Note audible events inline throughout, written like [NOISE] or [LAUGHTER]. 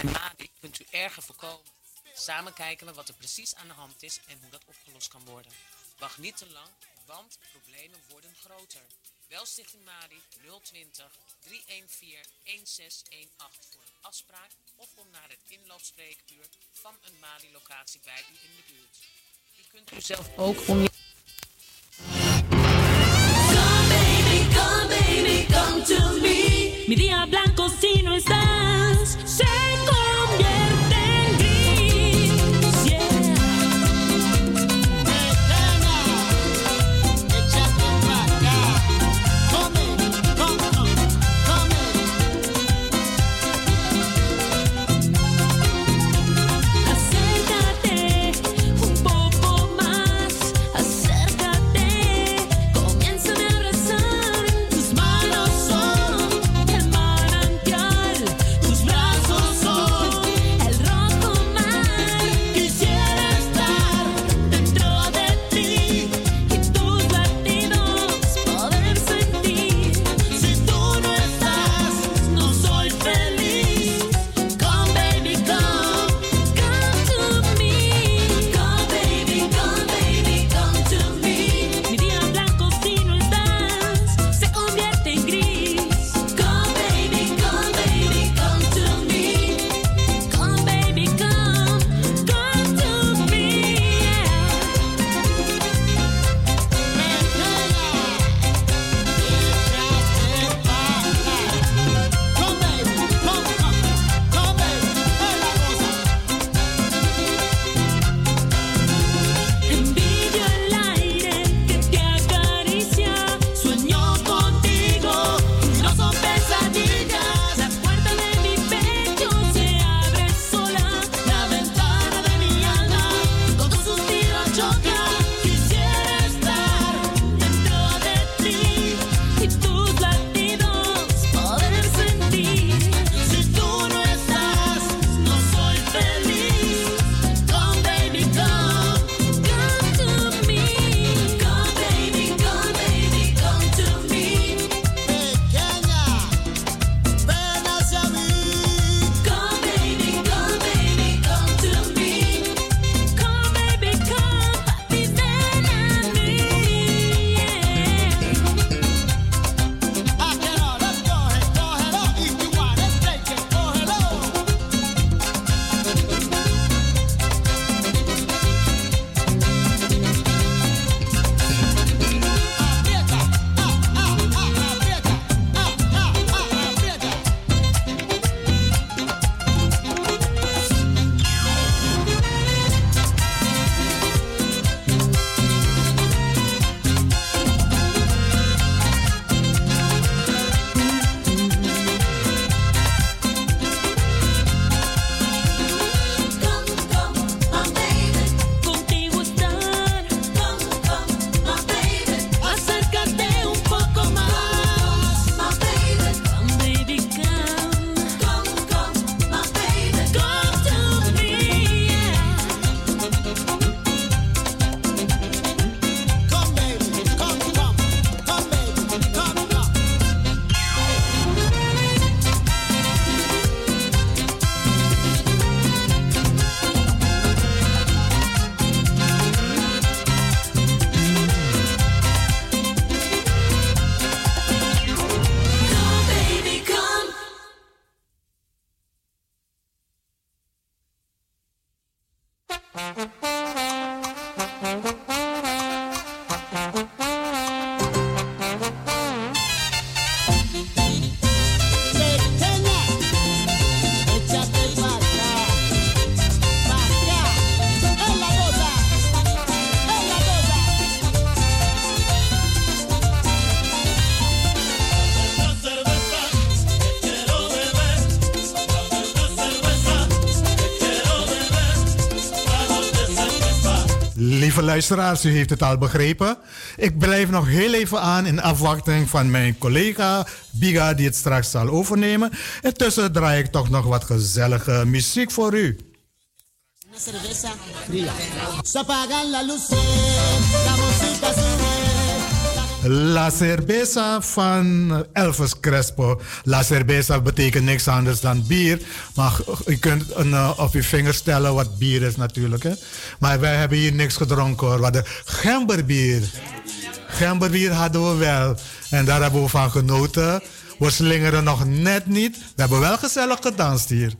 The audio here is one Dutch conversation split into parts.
Bij MADI kunt u erger voorkomen. Samen kijken we wat er precies aan de hand is en hoe dat opgelost kan worden. Wacht niet te lang, want problemen worden groter. Bel Stichting MADI 020 314 1618 voor een afspraak of om naar het inloopspreekuur van een MADI-locatie bij u in de buurt. U kunt uzelf ook om je... Come baby, come baby, come to me. Mi día blanco si no luisteraars, u heeft het al begrepen. Ik blijf nog heel even aan in afwachting van mijn collega Biga, die het straks zal overnemen. Intussen draai ik toch nog wat gezellige muziek voor u. Cerveza la sube. La Cerveza van Elvis Crespo. La Cerveza betekent niks anders dan bier. Maar je kunt een, uh, op je vinger stellen wat bier is natuurlijk. Hè? Maar wij hebben hier niks gedronken hoor. We hadden gemberbier. Gemberbier hadden we wel. En daar hebben we van genoten. We slingeren nog net niet. We hebben wel gezellig gedanst hier.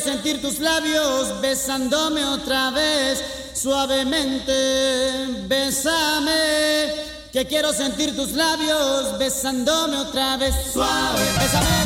Sentir tus labios besándome otra vez, suavemente, bésame. Que quiero sentir tus labios besándome otra vez, suave, bésame.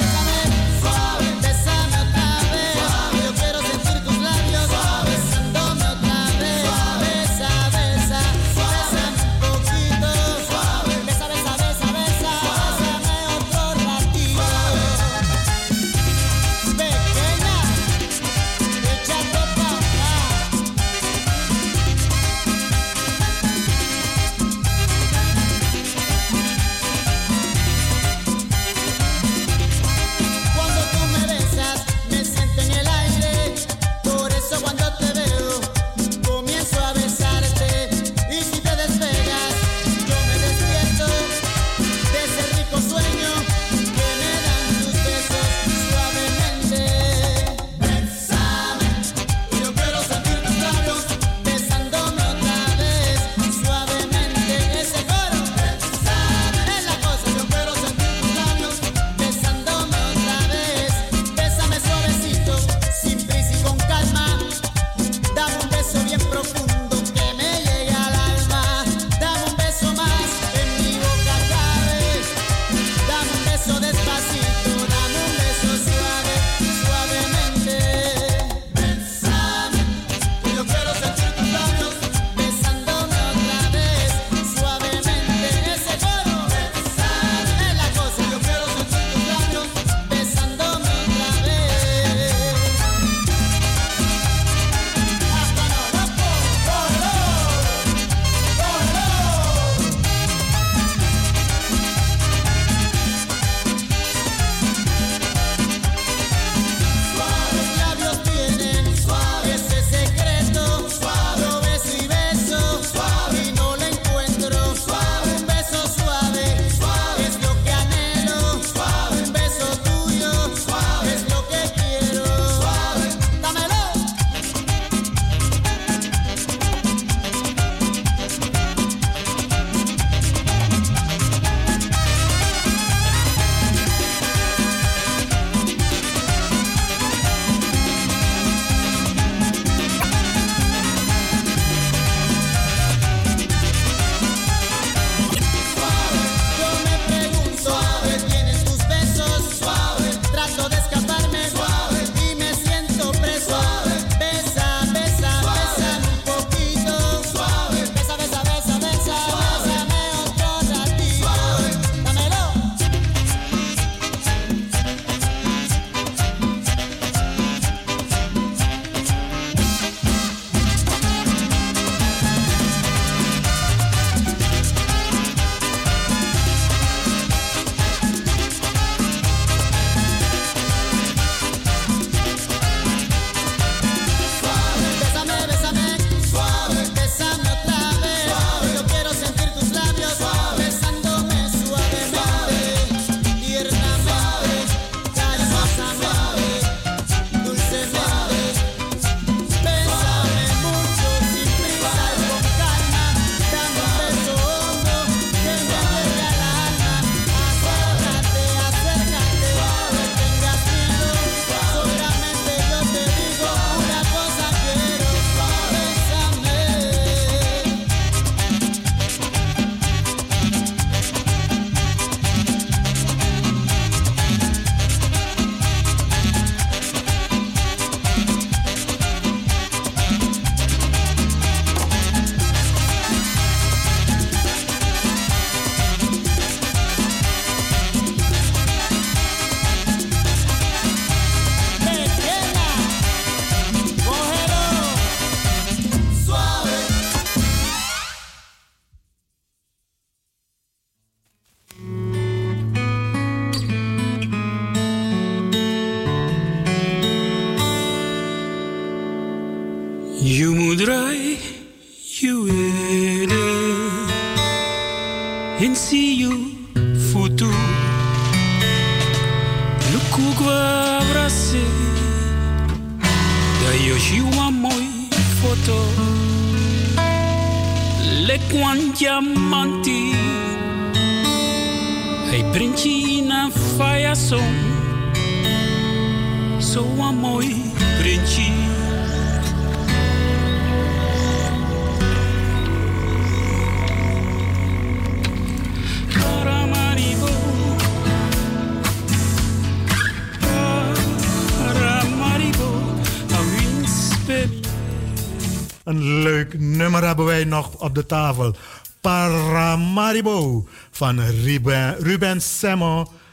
op de tafel. Paramaribo van Ruben, Ruben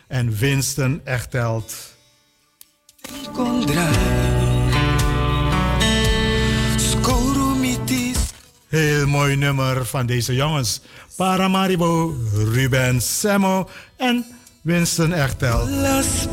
en Winston Echtelt. Heel mooi nummer van deze jongens. Paramaribo, Ruben Semo en Winston Echtelt. Las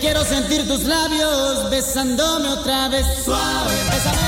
quiero sentir tus labios besándome otra vez. Suave.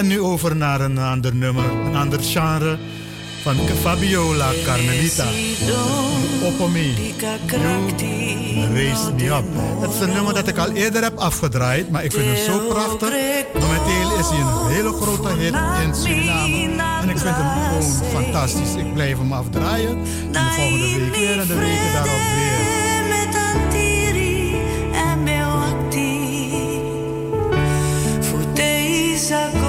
Gaan nu over naar een ander nummer, een ander genre van Fabiola Carmelita. Opomi, You Raise Me Up. Het is een nummer dat ik al eerder heb afgedraaid, maar ik vind het zo prachtig. Momenteel is hij een hele grote hit in Suriname. En ik vind hem gewoon fantastisch. Ik blijf hem afdraaien. En de volgende week weer en de weken daarop weer. Look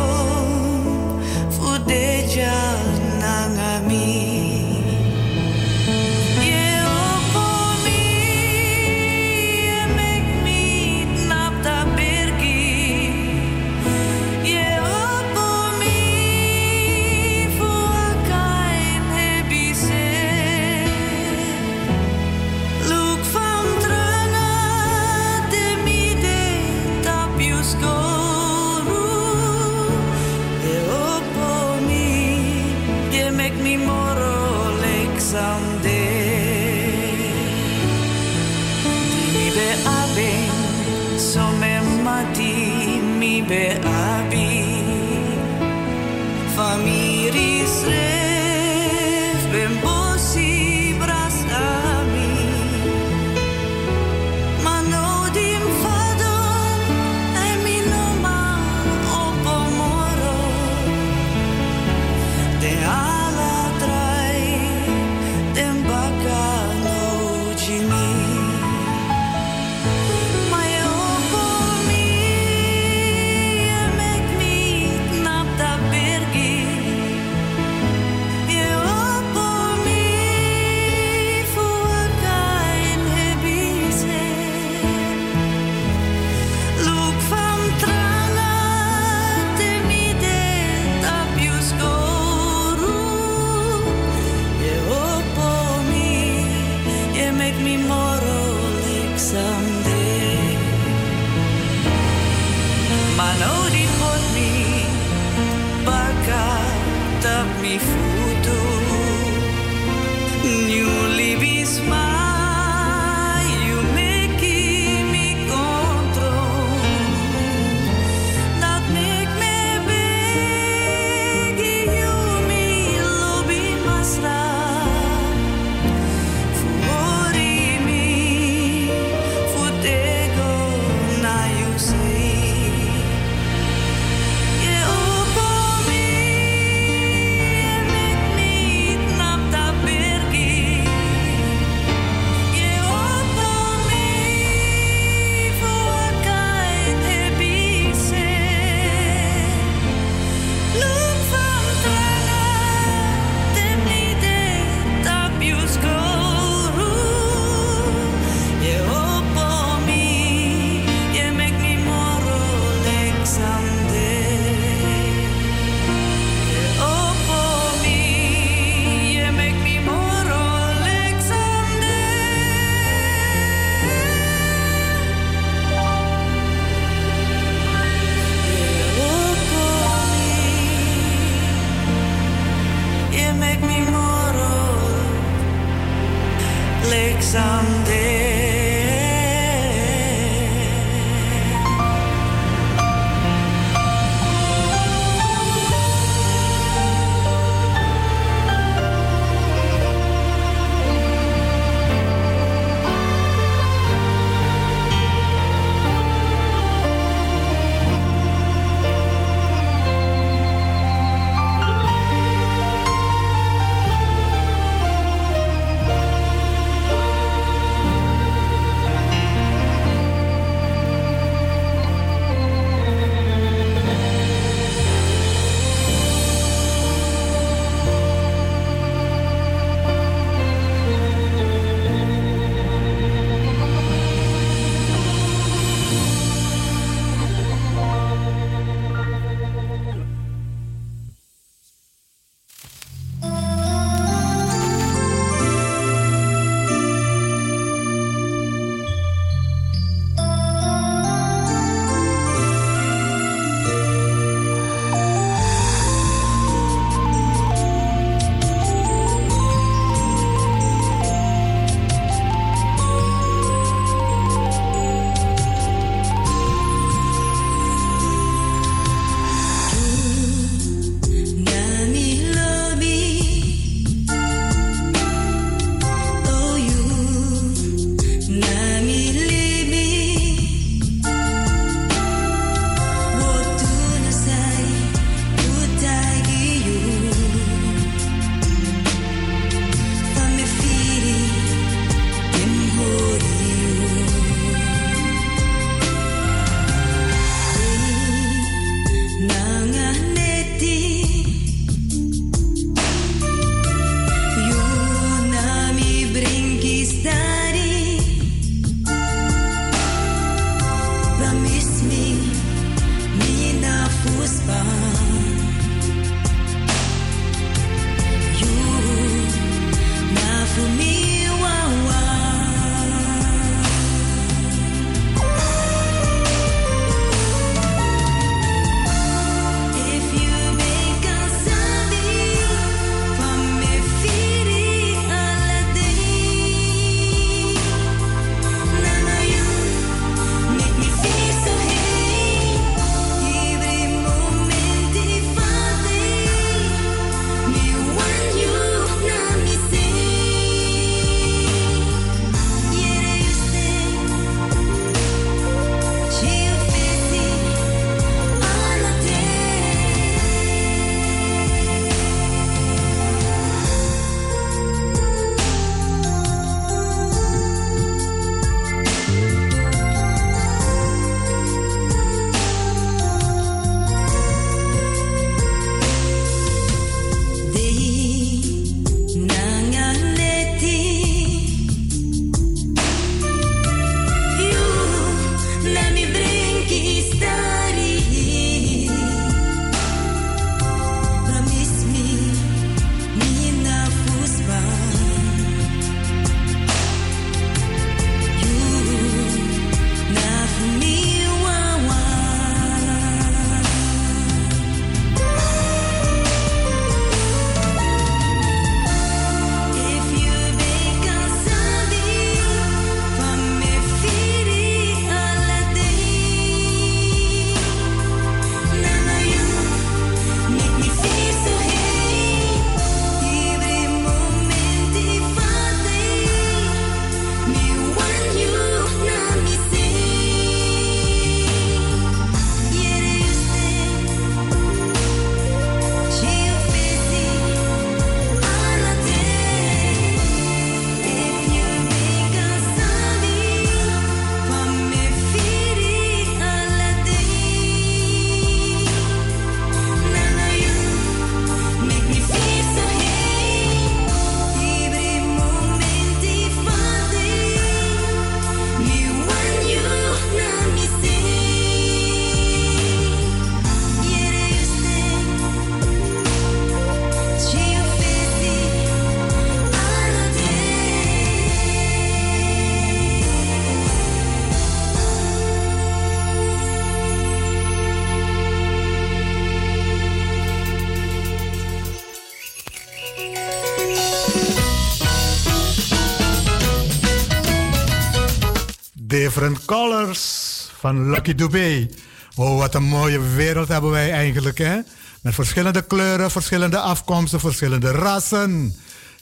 Different Colors van Lucky Dubé. Oh, wat een mooie wereld hebben wij eigenlijk, hè? Met verschillende kleuren, verschillende afkomsten, verschillende rassen.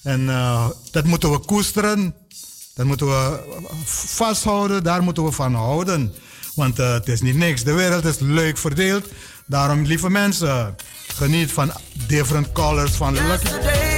En eh, dat moeten we koesteren. Dat moeten we vasthouden, daar moeten we van houden. Want eh, het is niet niks. De wereld is leuk verdeeld. Daarom, lieve mensen, geniet van different colors van Lucky Dubé.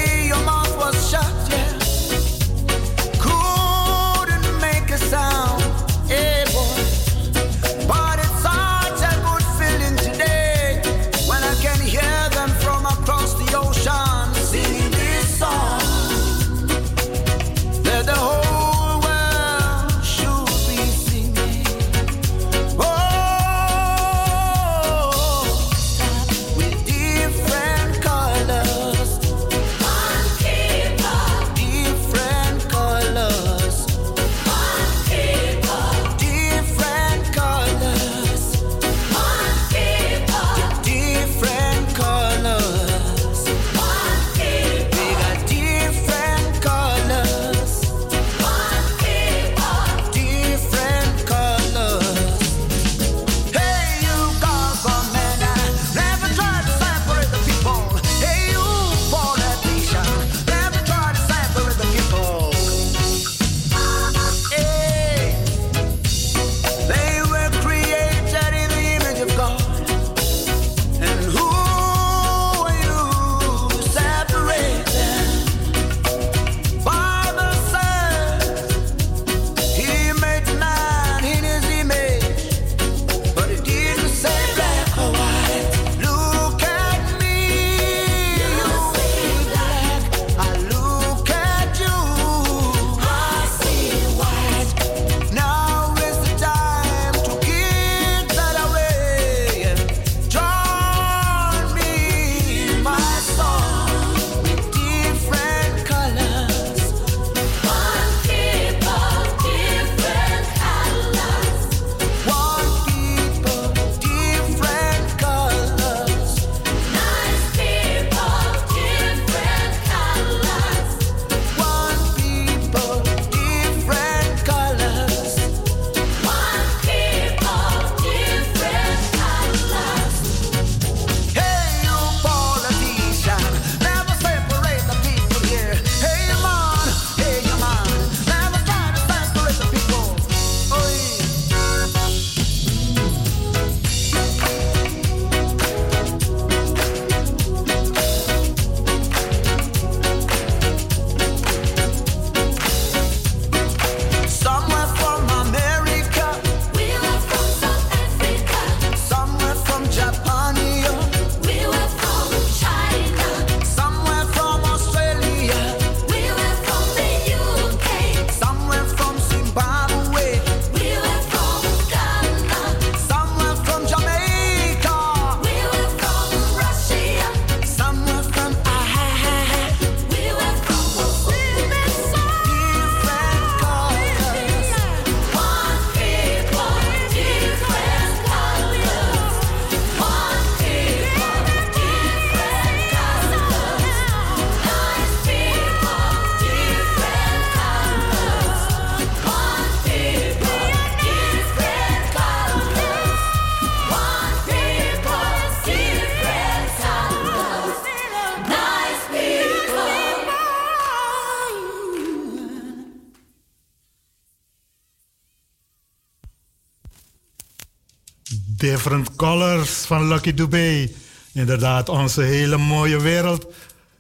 Different Colors van Lucky Dubé. Inderdaad, onze hele mooie wereld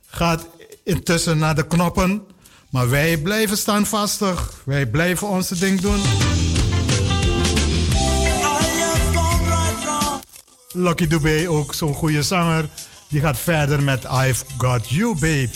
gaat intussen naar de knoppen. Maar wij blijven standvastig. Wij blijven onze ding doen. Lucky Dubé, ook zo'n goede zanger. Die gaat verder met I've Got You, babe.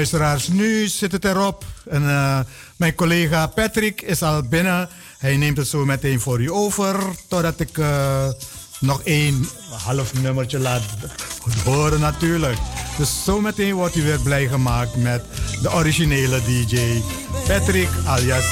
Luisteraars, nu zit het erop. En, eh, mijn collega Patrick is al binnen. Hij neemt het zo meteen voor u over. Totdat ik eh, nog één half nummertje laat horen natuurlijk. Dus zometeen wordt u weer blij gemaakt met de originele DJ Patrick alias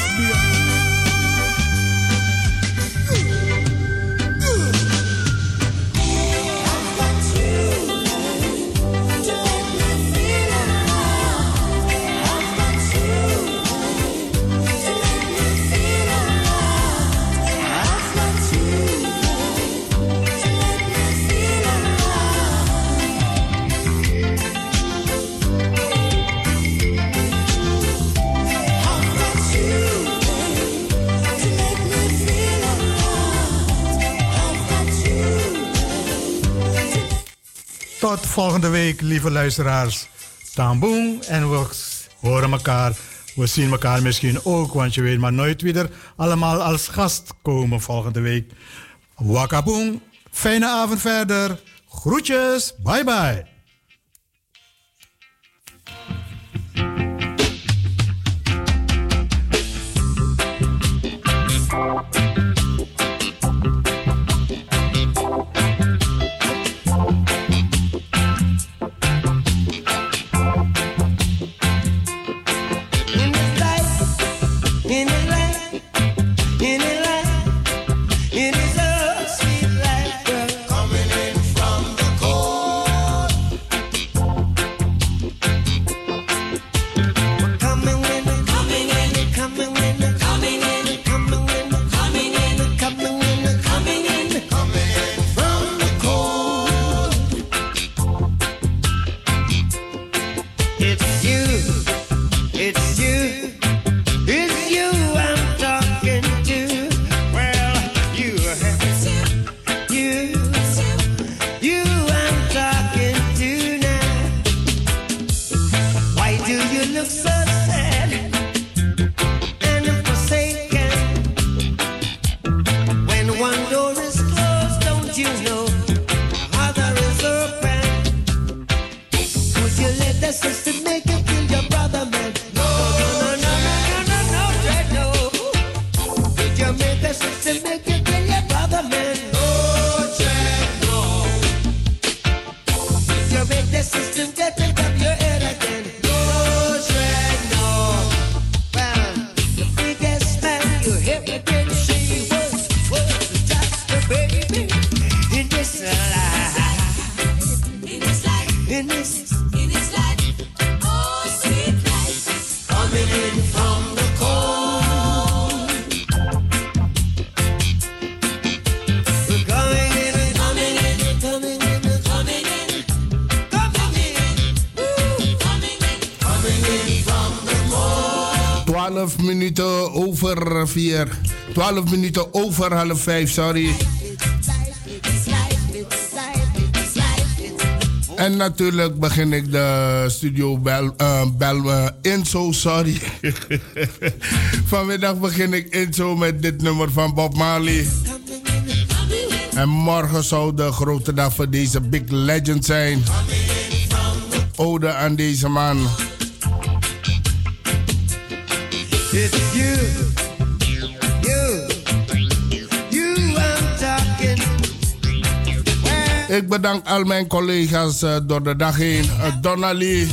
volgende week, lieve luisteraars. Tamboen en we horen elkaar. We zien elkaar misschien ook, want je weet maar nooit wie er allemaal als gast komen volgende week. Wakaboom, fijne avond verder. Groetjes, bye bye. yourself over 4. 12 minuten over half 5, sorry. En natuurlijk begin ik de studio bel, eh, bel eh, intro, sorry. [LAUGHS] Vanmiddag begin ik intro met dit nummer van Bob Marley. En morgen zou de grote dag voor deze big legend zijn. Ode aan deze man. It's you, Ik bedank al mijn collega's eh, door de dag heen. Uh, Donnelly,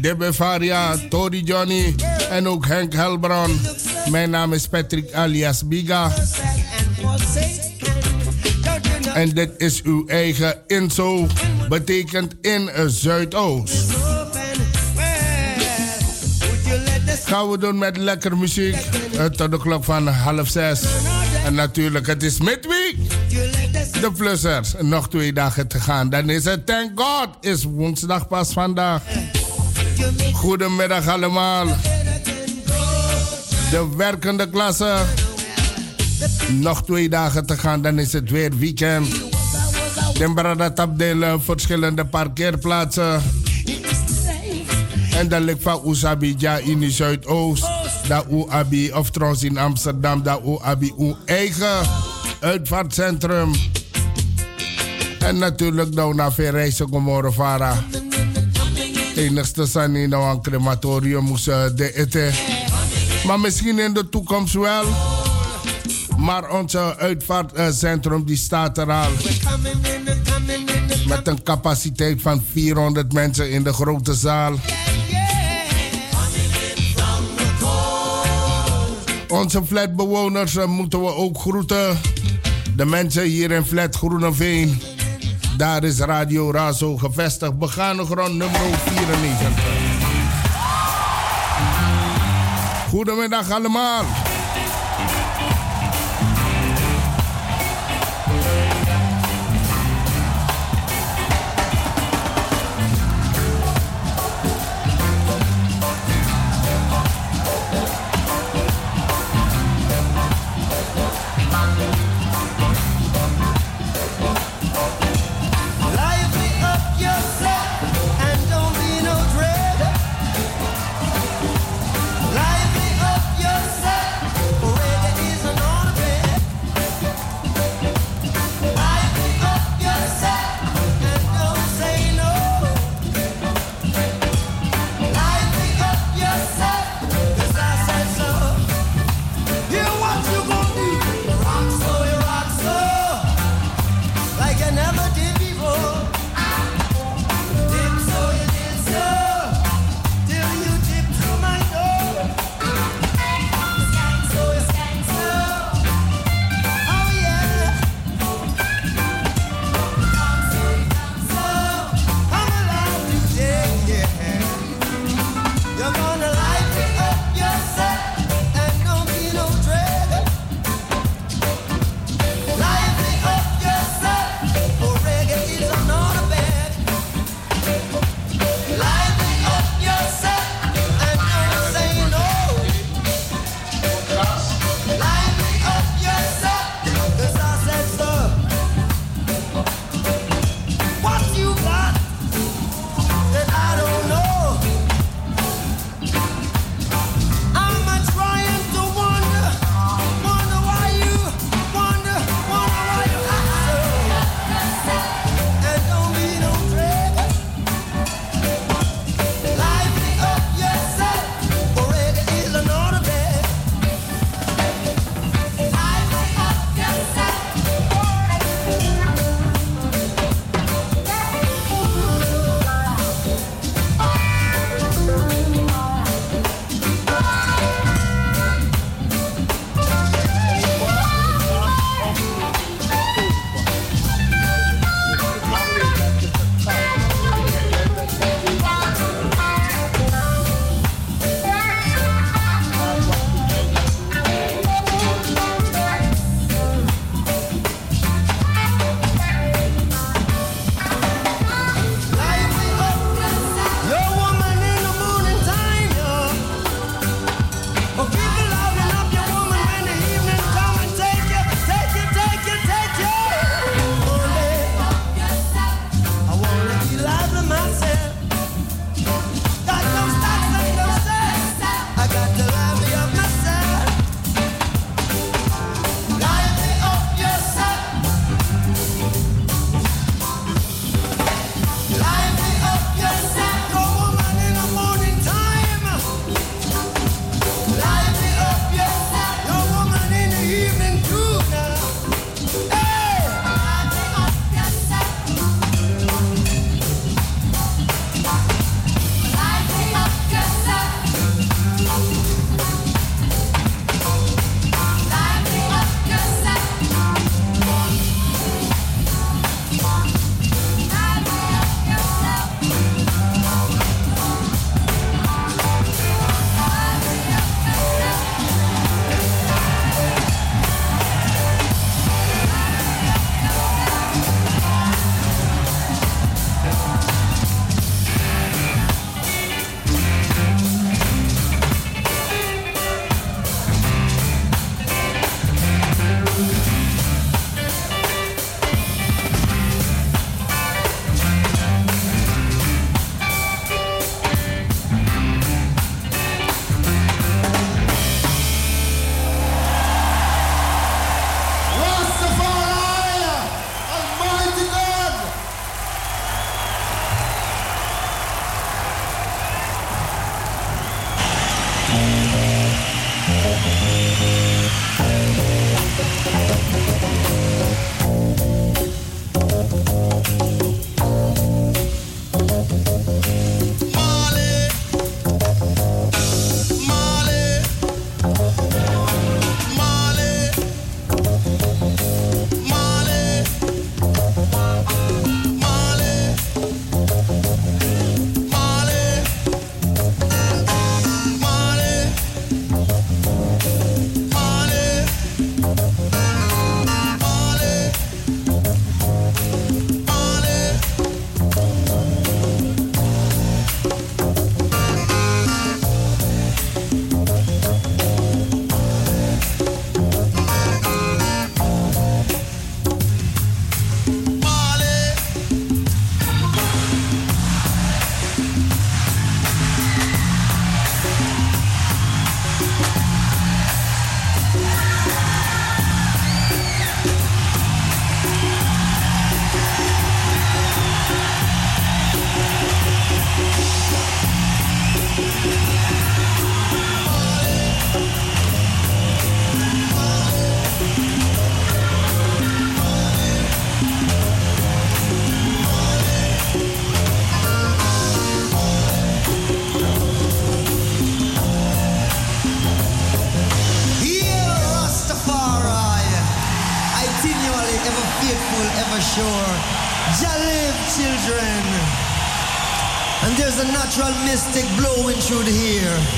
Debe Faria, Tori Johnny en ook Henk Helbron. Mijn naam is Patrick alias Biga. En dit is uw eigen Inzo. Betekent in eh, Zuidoost. Gaan we doen met lekker muziek. eh, tot de klok van half zes. En natuurlijk, het is midweek. Nog twee dagen te gaan. Dan is het, thank God, is woensdag pas vandaag. Goedemiddag allemaal. De werkende klasse. Nog twee dagen te gaan, dan is het weer weekend. De opdelen, verschillende parkeerplaatsen. En dan ligt van Oesabidja in de Zuidoost. Dat UABI, of trouwens in Amsterdam, dat UABI, uw eigen uitvaartcentrum. En natuurlijk nou naar Verrijzen Gomorrevara. Enigste zijn in nou een crematorium moesten de eten. Maar misschien in de toekomst wel. Maar onze uitvaartcentrum die staat er al. Met een capaciteit van 400 mensen in de grote zaal. Onze flatbewoners eh, moeten we ook groeten. De mensen hier in flat Groeneveen. Daar is Radio Razo gevestigd. Begane grond nummer 94. Goedemiddag allemaal. spectral mystic blowing through the air.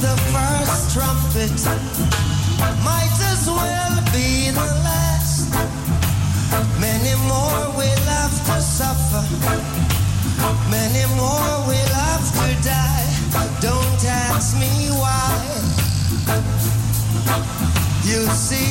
the first trumpet. Might as well be the last. Many more will have to suffer. Many more will have to die. Don't ask me why. You see.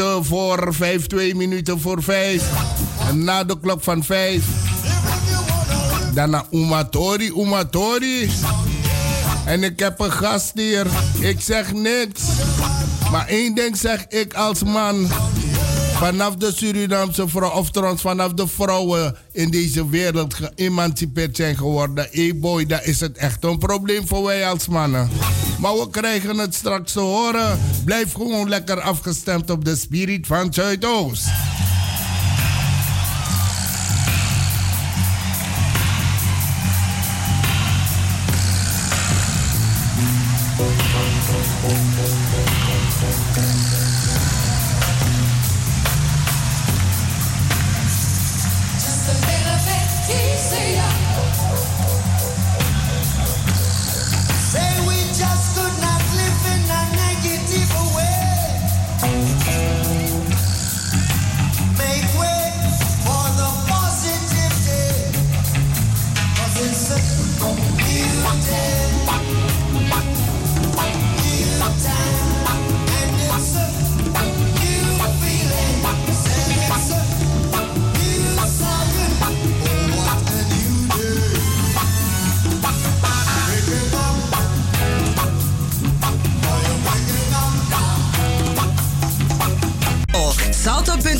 Voor vijf, twee minuten voor vijf. En na de klok van vijf. Daarna Umatori, Umatori. En ik heb een gast hier. Ik zeg niks. Maar één ding zeg ik als man. Vanaf de Surinaamse vrouw, of trouwens vanaf de vrouwen in deze wereld geëmancipeerd zijn geworden. Hey boy, dat is het echt een probleem voor wij als mannen. Maar we krijgen het straks te horen. Blijf gewoon lekker afgestemd op de spirit van Zuidoost.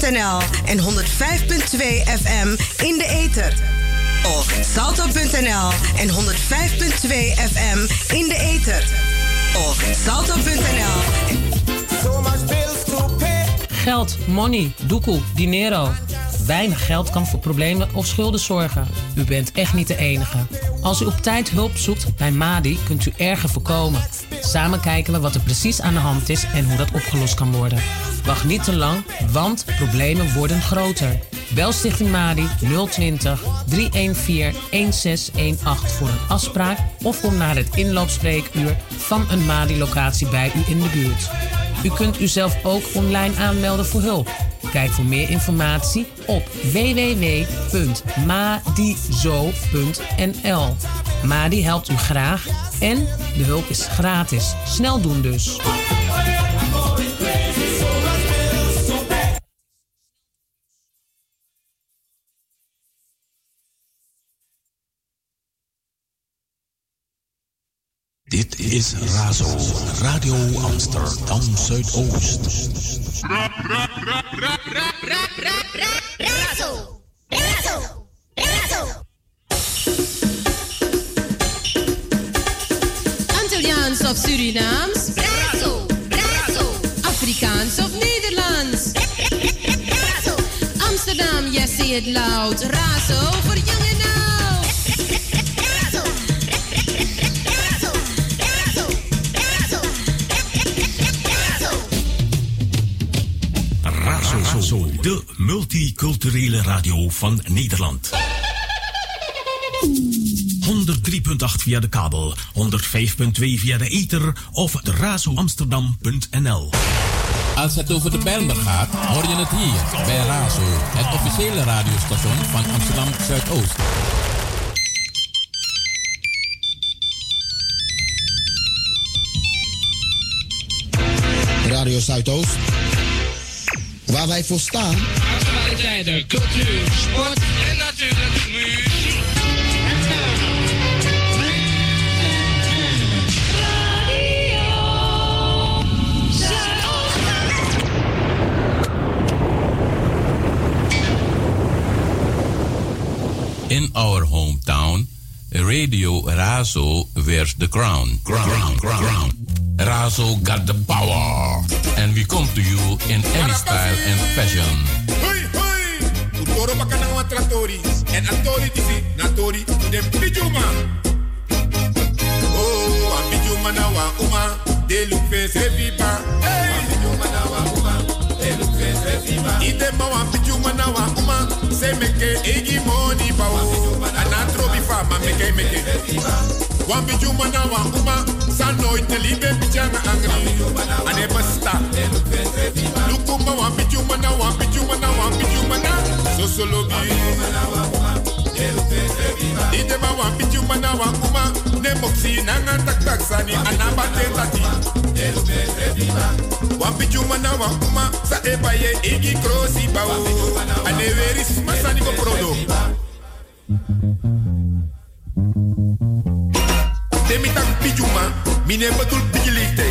Salto.nl en 105.2 FM in de ether. Oh, Salto.nl en 105.2 FM in de ether. Oh, Salto.nl. Geld, money, doekoe, dinero. Weinig geld kan voor problemen of schulden zorgen. U bent echt niet de enige. Als u op tijd hulp zoekt bij MADI, kunt u erger voorkomen. Samen kijken we wat er precies aan de hand is en hoe dat opgelost kan worden. Wacht niet te lang, want problemen worden groter. Bel Stichting MADI 020 314 1618 voor een afspraak of kom naar het inloopspreekuur van een MADI-locatie bij u in de buurt. U kunt uzelf ook online aanmelden voor hulp. Kijk voor meer informatie op www.madizo.nl. Madi helpt u graag en de hulp is gratis. Snel doen dus. Dit is Razo, Radio Amsterdam Zuidoost. Razo. Razo. Razo. Surinaams? Brazo, brazo. Afrikaans of Nederlands? Brazo. Amsterdam, yes, say it loud. Razo voor jong en oud. Brazo, Brazo, Brazo, Brazo, razo. Razo, de multiculturele radio van Nederland. 103.8 via de kabel, 105.2 via de ether of de razoamsterdam.nl. Als het over de Bijlmer gaat, hoor je het hier bij Razo, het officiële radiostation van Amsterdam Zuidoost. Radio Zuidoost. Waar wij voor staan. Actualiteiten, cultuur, sport en natuurlijk muziek. In our hometown, Radio Razo wears the crown. Crown, crown, crown. Razo got the power. And we come to you in any style and fashion. Hoi, hoi! Utoro bakana trattori. En atori disi, natori, dem pijuma. Oh, a pijuma na wa uma. De look face reviva. Hey! Pijuma na wa uma. De look face reviva. Ide ma wa pijuma na wa uma. Se meke egi money ba o. Anatro bifa ma meke meke. Wan pijuma na wa uma. Sa nooit te liebe pijama angri. Ane basta. Lukuma wan pijuma na wan pijuma na wan pijuma na. So solo bi. Ide ma wan pijuma na wan uma. Ne moksi na nga tak tak sani. Anaba te tati. Wan pijuma na wan uma. Sa eba ye igi krosi ba o. Ane veris masani ko prodo. Demi tak pijuma, mine betul pijilite.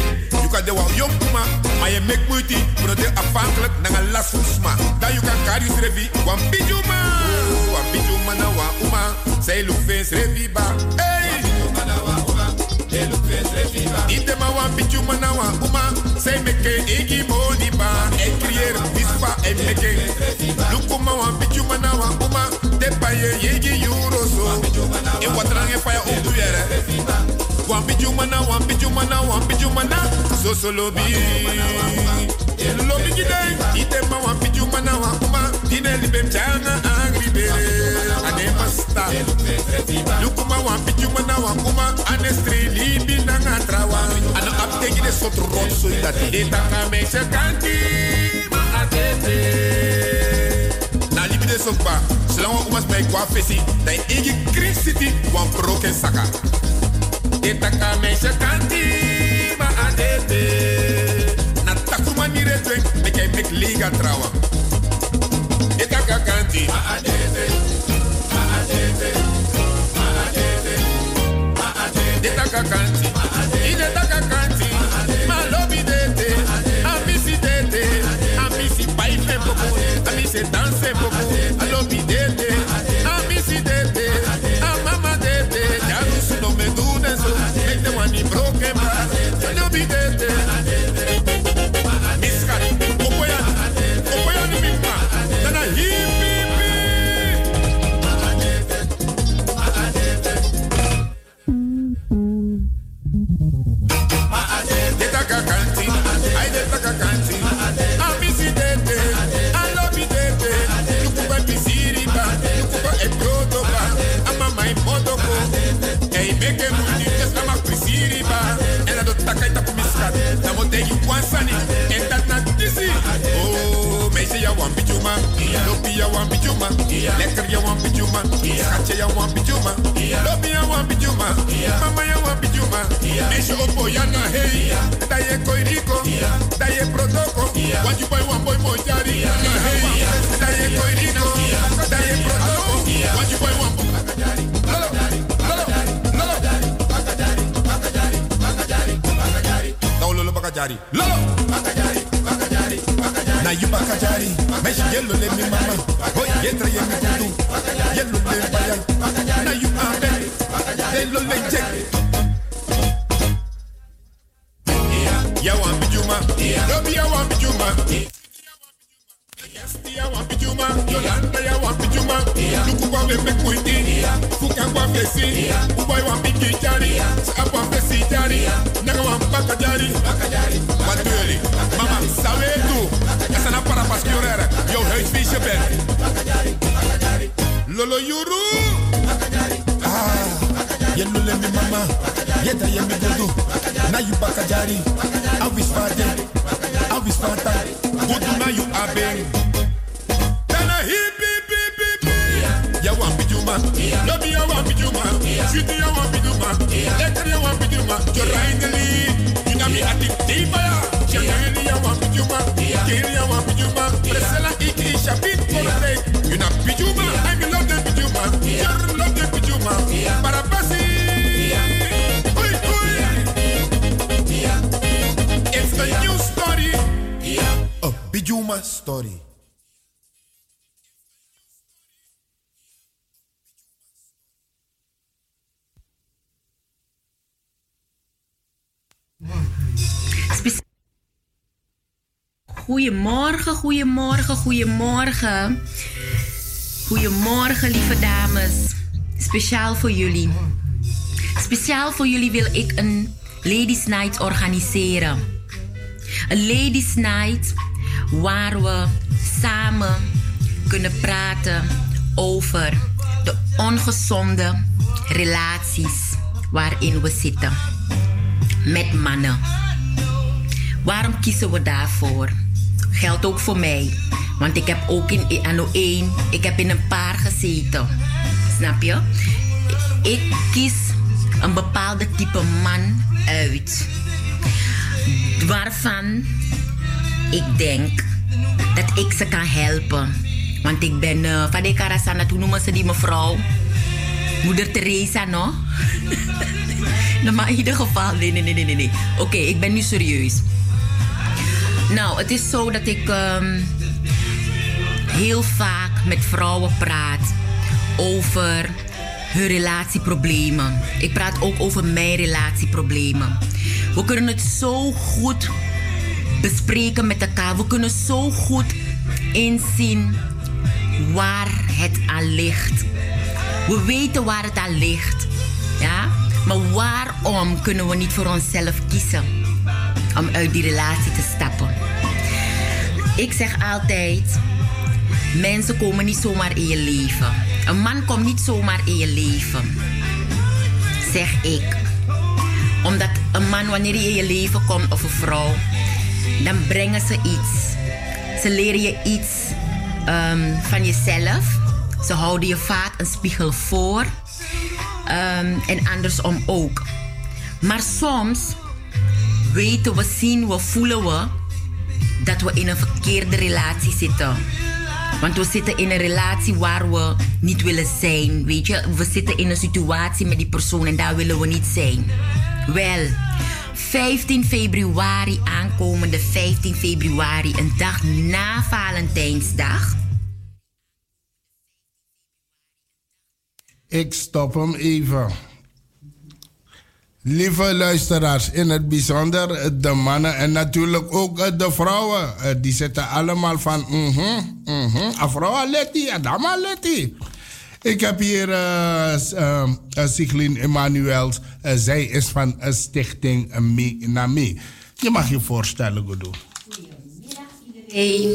Kan de wal jonkuma, maar je mek moeite, maar de afhankelijk na een las usma. You kan kari srevi, wan pijuma. Oh, Wan pijuma na wa uma, say look face revi ba. Hey! Ite ma wan pijuma na wa uma, say meke igi moni ba. E crier bispa e meke. Lukuma wan pijuma na wa uma, te paye yegi euro so. E watrange fire op yere. Wan pijuma na wan pijuma na wan pijuma na, so solo bi. Lobi gidai, ite ma wan pijuma na wa uma, dine libem changa angri bere. Ane masta. Lukuma wan pijuma na wa uma, ane stri libi na nga trawa. Ano aptegi de sot rot so idati. Ita ka me se kanti, ma atete. Na libi de sokba, selama umas bij kwa fesi, dan igi Green City wan broken saka. Ita ka me se kanti, ma atete. Na takuma ni retwen, make I make liga trawa. Ita ka kanti, ma atete. Ma atete. Ma atete. Ma atete. Ita ka kanti. Ide ta wan bijuma, lopi ya wan bijuma, lekker ya wan bijuma, schatje ya wan bijuma, lopi ya wan bijuma, mama ya wan bijuma. Meisje opo ya na hey, da ye koi rico, da ye protoko, want you boy one boy boy jari. Na hey, da ye koi rico, da ye protoko, want you boy one boy. Lolo, lolo, lolo. Nou lolo bakajari, lolo. Na you bakajari, meisje yellow le mi mama, hoy yetra ye mi kudu, yellow le bayan, na you abe, yellow le jek. Ya wan bijuma, Robi ya wan bijuma. Yasti ya wan bijuma, Yolanda ya wan bijuma. Luku kwa bebe kuiti, fuka kwa fesi, uboy wan bigi jari, sa wan fesi jari, naga wan baka jari. Wat doe jullie? Mama, sawe tu. Essa na para pas uit wie je bent. Lolo Yuru. Ah, je lule mi mama. Je da je mi godo. Na you bakajari. I'll be Awis fata. Godo na you abe. Dana hip hip hip hip. Ya wan bi juma. No bi ya want bi juma. Ya want you juma. Ekri ya in the lead. Inami ati tibaya. Chaneli ya wan bijuma, ya wan bijuma. Presela iki shapit korate. You na bijuma, I me love the bijuma. Jar love the bijuma. Barabasi. Oi, oi. The new story. A bijuma story. Goedemorgen, goedemorgen, goedemorgen. Goedemorgen, lieve dames. Speciaal voor jullie. Speciaal voor jullie wil ik een Ladies Night organiseren. Een Ladies Night waar we samen kunnen praten over de ongezonde relaties waarin we zitten met mannen. Waarom kiezen we daarvoor? Geldt ook voor mij. Want ik heb ook in anno 1, ik heb in een paar gezeten. Snap je? Ik kies een bepaalde type man uit. Waarvan ik denk dat ik ze kan helpen. Want ik ben uh, van de Karasana, toen noemen ze die mevrouw. Moeder Teresa, no? [LAUGHS] maar in ieder geval, nee, nee, nee, nee, nee. Oké, ik ben nu serieus. Nou, het is zo dat ik ehm, heel vaak met vrouwen praat over hun relatieproblemen. Ik praat ook over mijn relatieproblemen. We kunnen het zo goed bespreken met elkaar. We kunnen zo goed inzien waar het aan ligt. We weten waar het aan ligt. Ja? Maar waarom kunnen we niet voor onszelf kiezen om uit die relatie te stappen? Ik zeg altijd: mensen komen niet zomaar in je leven. Een man komt niet zomaar in je leven. Zeg ik. Omdat een man, wanneer hij in je leven komt, of een vrouw, dan brengen ze iets. Ze leren je iets um, van jezelf. Ze houden je vaak een spiegel voor. Um, en andersom ook. Maar soms weten we, zien we, voelen we dat we in een verkeerde relatie zitten. Want we zitten in een relatie waar we niet willen zijn. Weet je, we zitten in een situatie met die persoon en daar willen we niet zijn. Wel, 15 februari, aankomende 15 februari, een dag na Valentijnsdag. Ik stop hem even. Lieve luisteraars, in het bijzonder de mannen en natuurlijk ook de vrouwen. Die zitten allemaal van, mhm, mhm, een vrouw letti, een dame letti. Ik heb hier uh, uh, Siglin Emanuels. Zij is van Stichting Minami. Je mag je voorstellen, Godo. Hey.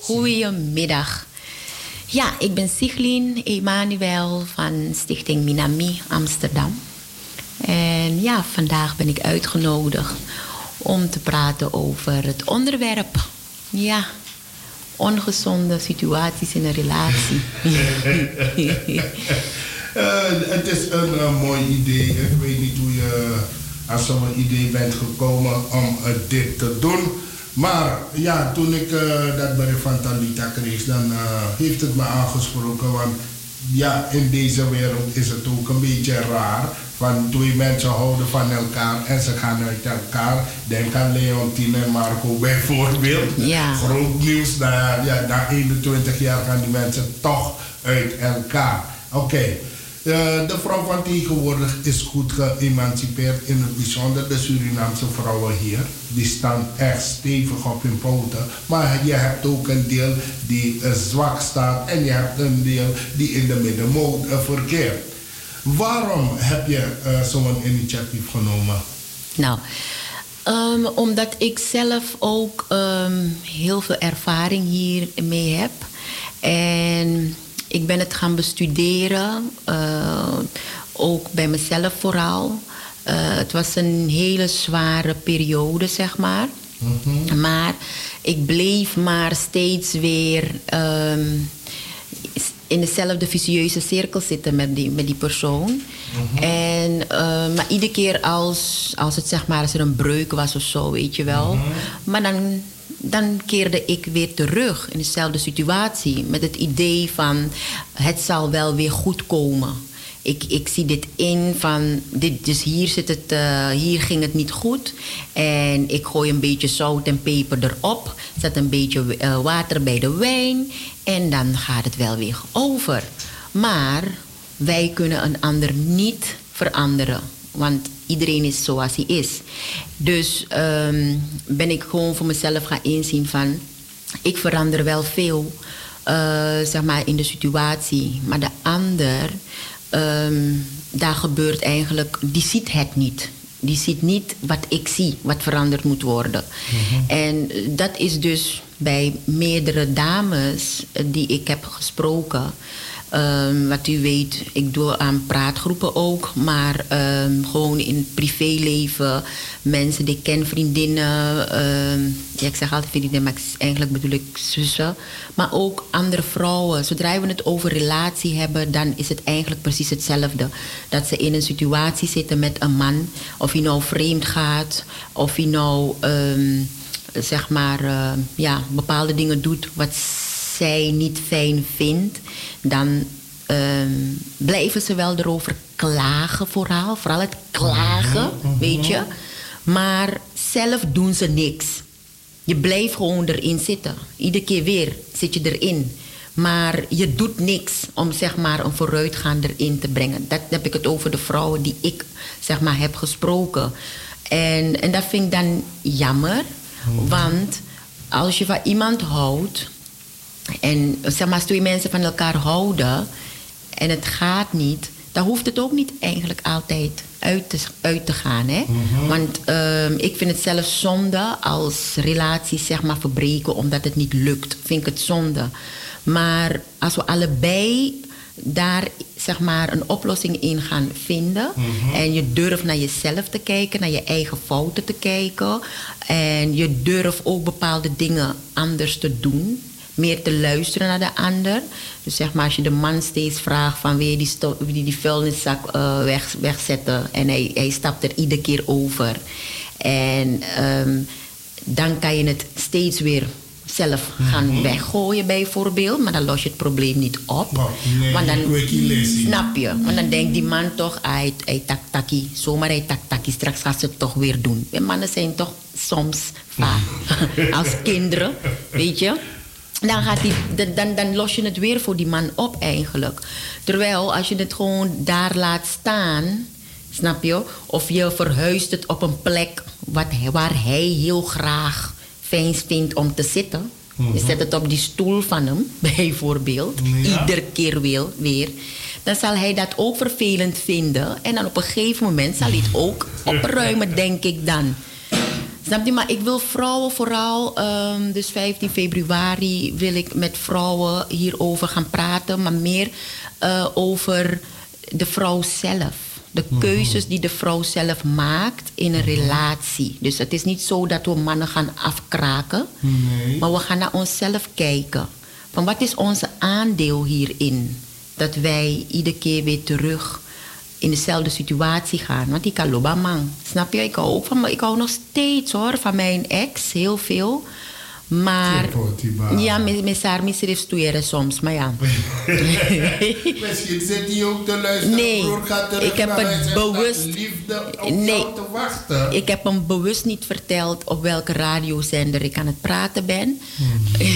Goedemiddag. Ja, ik ben Siglin Emanuel van Stichting Minami Amsterdam. En ja, vandaag ben ik uitgenodigd om te praten over het onderwerp. Ja, ongezonde situaties in een relatie. uh, [LAUGHS] het is een uh, mooi idee. Ik weet niet hoe je aan zo'n idee bent gekomen om dit te doen. Maar ja, toen ik dat bericht van Talita kreeg, dan heeft het me aangesproken. Want ja, in deze wereld is het ook een beetje raar. Van twee mensen houden van elkaar en ze gaan uit elkaar. Denk aan Leontine en Marco bijvoorbeeld. Ja. Groot nieuws, na, ja, na 21 jaar gaan die mensen toch uit elkaar. Oké. Okay. Uh, de vrouw van tegenwoordig is goed geëmancipeerd, in het bijzonder de Surinaamse vrouwen hier. Die staan echt stevig op hun poten. Maar je hebt ook een deel die uh, zwak staat en je hebt een deel die in de middenmoot uh, verkeert. Waarom heb je zo'n initiatief genomen? Nou, um, omdat ik zelf ook um, heel veel ervaring hiermee heb. En ik ben het gaan bestuderen uh, ook bij mezelf vooral. Eh, het was een hele zware periode, zeg maar. Maar ik bleef maar steeds weer ehm, in dezelfde vicieuze cirkel zitten met die, met die persoon. En, eh, maar iedere keer als, als het zeg maar, als er een breuk was of zo, weet je wel. Maar dan, dan keerde ik weer terug in dezelfde situatie. Met het idee van het zal wel weer goed komen. Ik, ik zie dit in van, dit, dus hier, zit het, eh, hier ging het niet goed. En ik gooi een beetje zout en peper erop. Zet een beetje eh, water bij de wijn. En dan gaat het wel weer over. Maar wij kunnen een ander niet veranderen. Want iedereen is zoals hij is. Dus ehm, ben ik gewoon voor mezelf gaan inzien van... ik verander wel veel eh, zeg maar in de situatie. Maar de ander, ehm, daar gebeurt eigenlijk... die ziet het niet. Die ziet niet wat ik zie, wat veranderd moet worden. En dat is dus bij meerdere dames die ik heb gesproken. Ehm, wat u weet, ik doe aan praatgroepen ook, maar ehm, gewoon in het privéleven, mensen die ik ken, vriendinnen, ehm, ja, ik zeg altijd vriendinnen, maar eigenlijk bedoel ik zussen, maar ook andere vrouwen. Zodra we het over relatie hebben, dan is het eigenlijk precies hetzelfde. Dat ze in een situatie zitten met een man, of hij nou vreemd gaat, of hij nou zeg maar eh, ja, bepaalde dingen doet wat zij niet fijn vindt, dan ehm, blijven ze wel erover klagen vooral. Vooral het klagen, weet je. Maar zelf doen ze niks. Je blijft gewoon erin zitten. Iedere keer weer zit je erin. Maar je doet niks om zeg maar een vooruitgang erin te brengen. Dat heb ik het over de vrouwen die ik zeg maar heb gesproken. En, en dat vind ik dan jammer. Want als je van iemand houdt... en zeg maar als twee mensen van elkaar houden... en het gaat niet... dan hoeft het ook niet eigenlijk altijd uit te, uit te gaan. Hè? Want ehm, ik vind het zelf zonde als relaties zeg maar verbreken... omdat het niet lukt. Vind ik het zonde. Maar als we allebei daar zeg maar een oplossing in gaan vinden. En je durft naar jezelf te kijken, naar je eigen fouten te kijken. En je durft ook bepaalde dingen anders te doen. Meer te luisteren naar de ander. Dus zeg maar, als je de man steeds vraagt van wil je die, je die vuilniszak eh, weg, wegzetten. En hij, hij stapt er iedere keer over. En ehm, dan kan je het steeds weer zelf gaan weggooien bijvoorbeeld. Maar dan los je het probleem niet op. nee, Want dan, snap je? Want dan denkt die man toch, hij, tak takkie. Zomaar hij tak takkie, straks gaat ze het toch weer doen. En mannen zijn toch soms vaak [LAUGHS] als kinderen, weet je. Dan, gaat die, dan- dan, los je het weer voor die man op eigenlijk. Terwijl als je het gewoon daar laat staan, snap je? Of je verhuist het op een plek wat, waar hij heel graag vindt om te zitten. Je zet het op die stoel van hem, [LAUGHS] bijvoorbeeld. Ja. Iedere keer weer, weer. Dan zal hij dat ook vervelend vinden. En dan op een gegeven moment zal hij het ook [LAUGHS] opruimen, denk ik dan. Snap je? Maar ik wil vrouwen vooral, ehm, dus 15 februari wil ik met vrouwen hierover gaan praten, maar meer eh, over de vrouw zelf. De keuzes die de vrouw zelf maakt in een relatie. Dus het is niet zo dat we mannen gaan afkraken, Nee. maar we gaan naar onszelf kijken. Van wat is onze aandeel hierin? Dat wij iedere keer weer terug in dezelfde situatie gaan. Want ik kan loba man. Snap je? Ik hou ook van. Ik hou nog steeds hoor van mijn ex, heel veel. Maar ja, met haar sturen soms, maar ja. [LAUGHS] Misschien zit hij ook te luisteren. Nee, gaat ik heb het bewust- liefde op Nee. te wachten. Ik heb hem bewust niet verteld op welke radiozender ik aan het praten ben.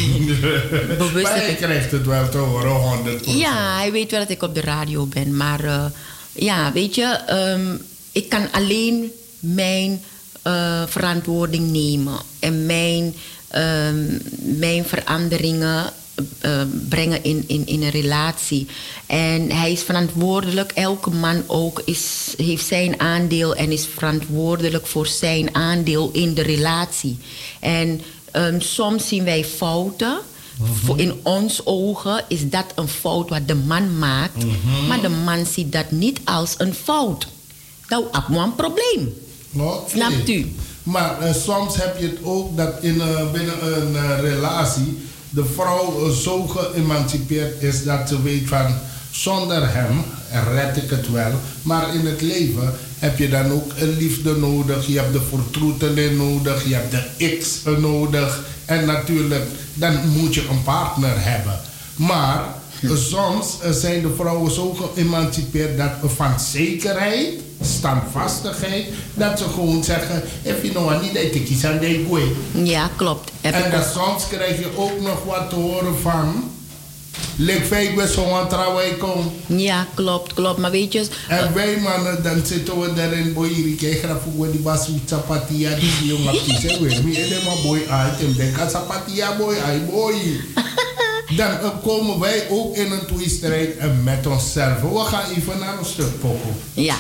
[LAUGHS] bewust maar hij krijgt het wel te horen, 100% Ja, hij weet wel dat ik op de radio ben. Maar eh, ja, weet je, ehm, ik kan alleen mijn eh, verantwoording nemen. En mijn, Ehm, mijn veranderingen eh, brengen in, in, in een relatie. En hij is verantwoordelijk, elke man ook is, heeft zijn aandeel en is verantwoordelijk voor zijn aandeel in de relatie. En ehm, soms zien wij fouten. Mhm. In ons ogen is dat een fout wat de man maakt. Mhm. Maar de man ziet dat niet als een fout. Nou, heb een probleem. Nou, Snapt u? Maar eh, soms heb je het ook dat in, eh, binnen een eh, relatie de vrouw zo geëmancipeerd is dat ze weet van zonder hem red ik het wel. Maar in het leven heb je dan ook een liefde nodig, je hebt de vertroeteling nodig, je hebt de X nodig. En natuurlijk, dan moet je een partner hebben. Maar hm. soms zijn de vrouwen zo geëmancipeerd dat van zekerheid standvastigheid. Dat ze gewoon zeggen, if you know niet dat ik iets aan de gooi. Ja, klopt. En dan soms krijg je ook nog wat te horen van... Lik fake we zo'n trouwij komen. Ja, klopt, klopt. Maar weet je... En eh, wij mannen, dan zitten we daar in boy, ik krijg die basu zapatia, die jongen kiezen. We hebben mijn boy uit, en denk zapatia boy, ay boy. Dan eh, komen wij ook in een tweestrijd eh, met onszelf. We gaan even naar een stuk pokoe. Ja.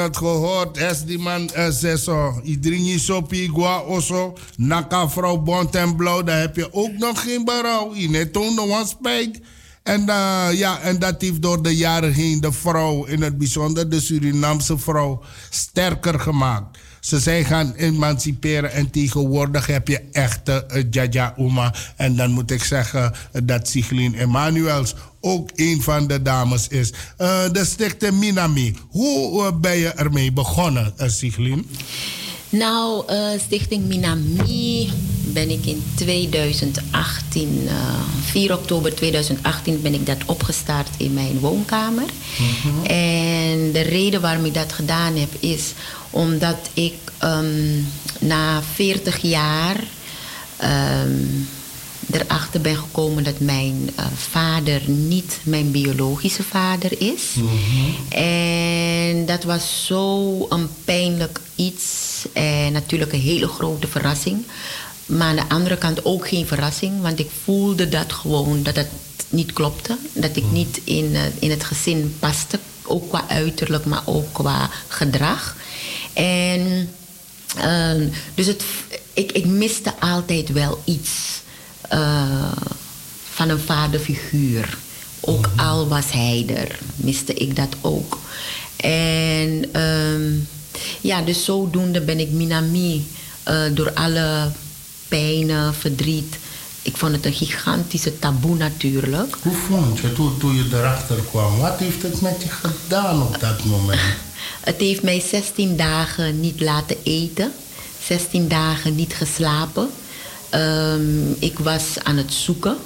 Het gehoord. Es die man eh, zeso. Iedereen sopi gua oso. Naka vrouw bont en blauw. Daar heb je ook nog geen berouw. in. Het een spijt. En, eh, ja, en dat heeft door de jaren heen de vrouw, in het bijzonder de Surinaamse vrouw, sterker gemaakt. Ze zijn gaan emanciperen en tegenwoordig heb je echte uh, Jaja Uma. En dan moet ik zeggen dat Siglin Emanuels ook een van de dames is. Uh, de stichting Minami. Hoe ben je ermee begonnen, uh, Siglin? Nou, Stichting Minami ben ik in 2018, uh, 4 oktober 2018 ben ik dat opgestart in mijn woonkamer. Mm-hmm. En de reden waarom ik dat gedaan heb is omdat ik um, na 40 jaar um, erachter ben gekomen dat mijn uh, vader niet mijn biologische vader is. Mm-hmm. En dat was zo een pijnlijk iets en natuurlijk een hele grote verrassing. Maar aan de andere kant ook geen verrassing, want ik voelde dat gewoon dat het niet klopte. Dat ik niet in, uh, in het gezin paste, ook qua uiterlijk, maar ook qua gedrag. En uh, dus het, ik, ik miste altijd wel iets uh, van een vaderfiguur. Ook mm-hmm. al was hij er, miste ik dat ook. En um, ja, dus zodoende ben ik Minami uh, door alle pijnen, verdriet. Ik vond het een gigantische taboe natuurlijk. Hoe vond je toen, toen je erachter kwam? Wat heeft het met je gedaan op dat moment? [LAUGHS] Het heeft mij 16 dagen niet laten eten, 16 dagen niet geslapen. Um, ik was aan het zoeken.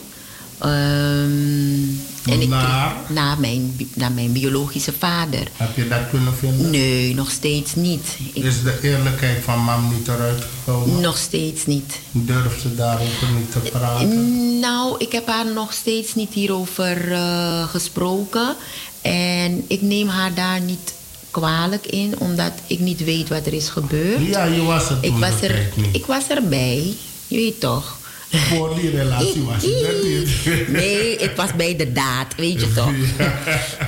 Um, en ik, naar? Naar mijn, naar mijn biologische vader. Heb je dat kunnen vinden? Nee, nog steeds niet. Ik, Is de eerlijkheid van mam niet eruit gekomen? Nog steeds niet. Durft ze daarover niet te praten? Nou, ik heb haar nog steeds niet hierover uh, gesproken. En ik neem haar daar niet kwalijk in, omdat ik niet weet wat er is gebeurd. Ja, je was er ik was er, Ik was erbij, je weet toch. Voor die relatie was je er niet. Nee, ik was bij de daad, weet je toch. [LAUGHS] Ja.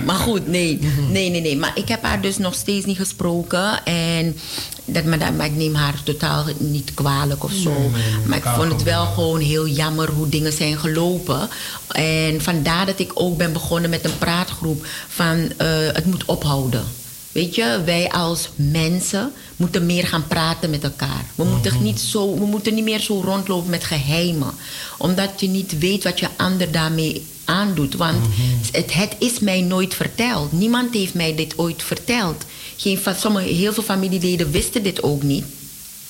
Maar goed, nee, nee, nee, nee. Maar ik heb haar dus nog steeds niet gesproken. En dat, maar, maar ik neem haar totaal niet kwalijk of zo. Nee, nee, nee, maar ik vond het wel gewoon heel jammer hoe dingen zijn gelopen. En vandaar dat ik ook ben begonnen met een praatgroep van uh, het moet ophouden. Weet je, wij als mensen moeten meer gaan praten met elkaar. We, mm-hmm. moeten niet zo, we moeten niet meer zo rondlopen met geheimen. Omdat je niet weet wat je ander daarmee aandoet. Want het, het, is mij nooit verteld. Niemand heeft mij dit ooit verteld. Geen, sommige, heel veel familieleden wisten dit ook niet.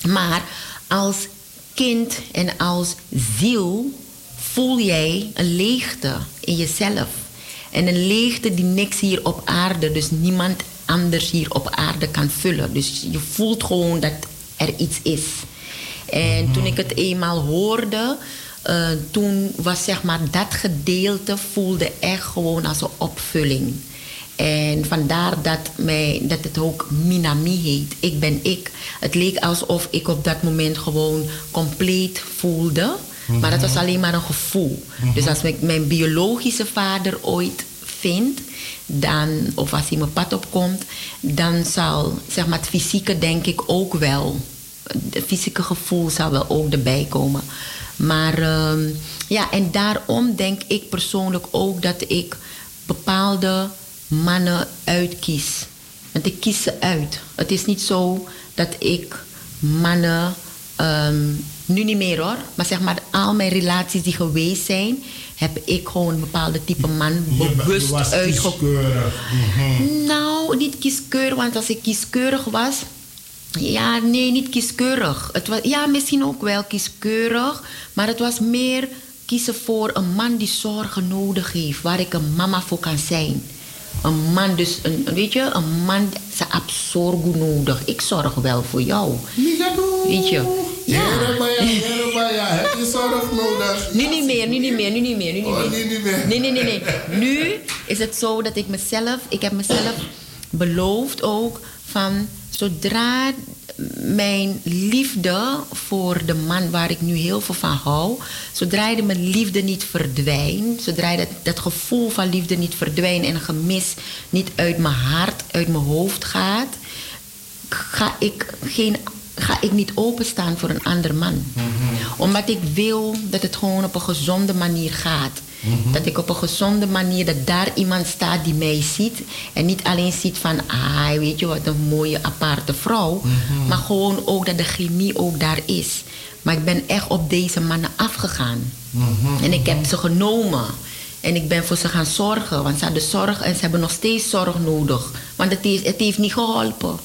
Maar als kind en als ziel voel jij een leegte in jezelf. En een leegte die niks hier op aarde, dus niemand anders hier op aarde kan vullen. Dus je voelt gewoon dat er iets is. En toen ik het eenmaal hoorde, uh, toen was zeg maar dat gedeelte voelde echt gewoon als een opvulling. En vandaar dat, mij, dat het ook Minami heet. Ik ben ik. Het leek alsof ik op dat moment gewoon compleet voelde. Maar dat was alleen maar een gevoel. Dus als ik mijn biologische vader ooit vind, dan, of als hij mijn pad opkomt, dan zal zeg maar, het fysieke denk ik ook wel, het fysieke gevoel zal wel ook erbij komen. Maar uh, ja, en daarom denk ik persoonlijk ook dat ik bepaalde mannen uitkies. Want ik kies ze uit. Het is niet zo dat ik mannen, um, nu niet meer hoor, maar zeg maar al mijn relaties die geweest zijn, heb ik gewoon een bepaalde type man bewust uitgekozen. Mm-hmm. Nou, niet kieskeurig, want als ik kieskeurig was. Ja, nee, niet kieskeurig. Het was, ja, misschien ook wel kieskeurig, maar het was meer kiezen voor een man die zorgen nodig heeft, waar ik een mama voor kan zijn. Een man, dus een, weet je, een man, ze zorg nodig. Ik zorg wel voor jou. Weet je, Jeremiah, heb je zorg nodig? Nu niet meer, nu niet meer, nu niet meer, nu niet Oh, meer. nu niet meer. Nee, nee, nee, nee. Nu is het zo dat ik mezelf, ik heb mezelf beloofd ook van zodra mijn liefde voor de man waar ik nu heel veel van hou, zodra de mijn liefde niet verdwijnt, zodra dat, dat gevoel van liefde niet verdwijnt en gemis niet uit mijn hart, uit mijn hoofd gaat, ga ik, geen, ga ik niet openstaan voor een ander man. Omdat ik wil dat het gewoon op een gezonde manier gaat. Dat ik op een gezonde manier, dat daar iemand staat die mij ziet. En niet alleen ziet van, ah, weet je wat, een mooie aparte vrouw. Maar gewoon ook dat de chemie ook daar is. Maar ik ben echt op deze mannen afgegaan. En ik heb ze genomen. En ik ben voor ze gaan zorgen. Want ze hadden zorg en ze hebben nog steeds zorg nodig. Want het, is, het heeft niet geholpen.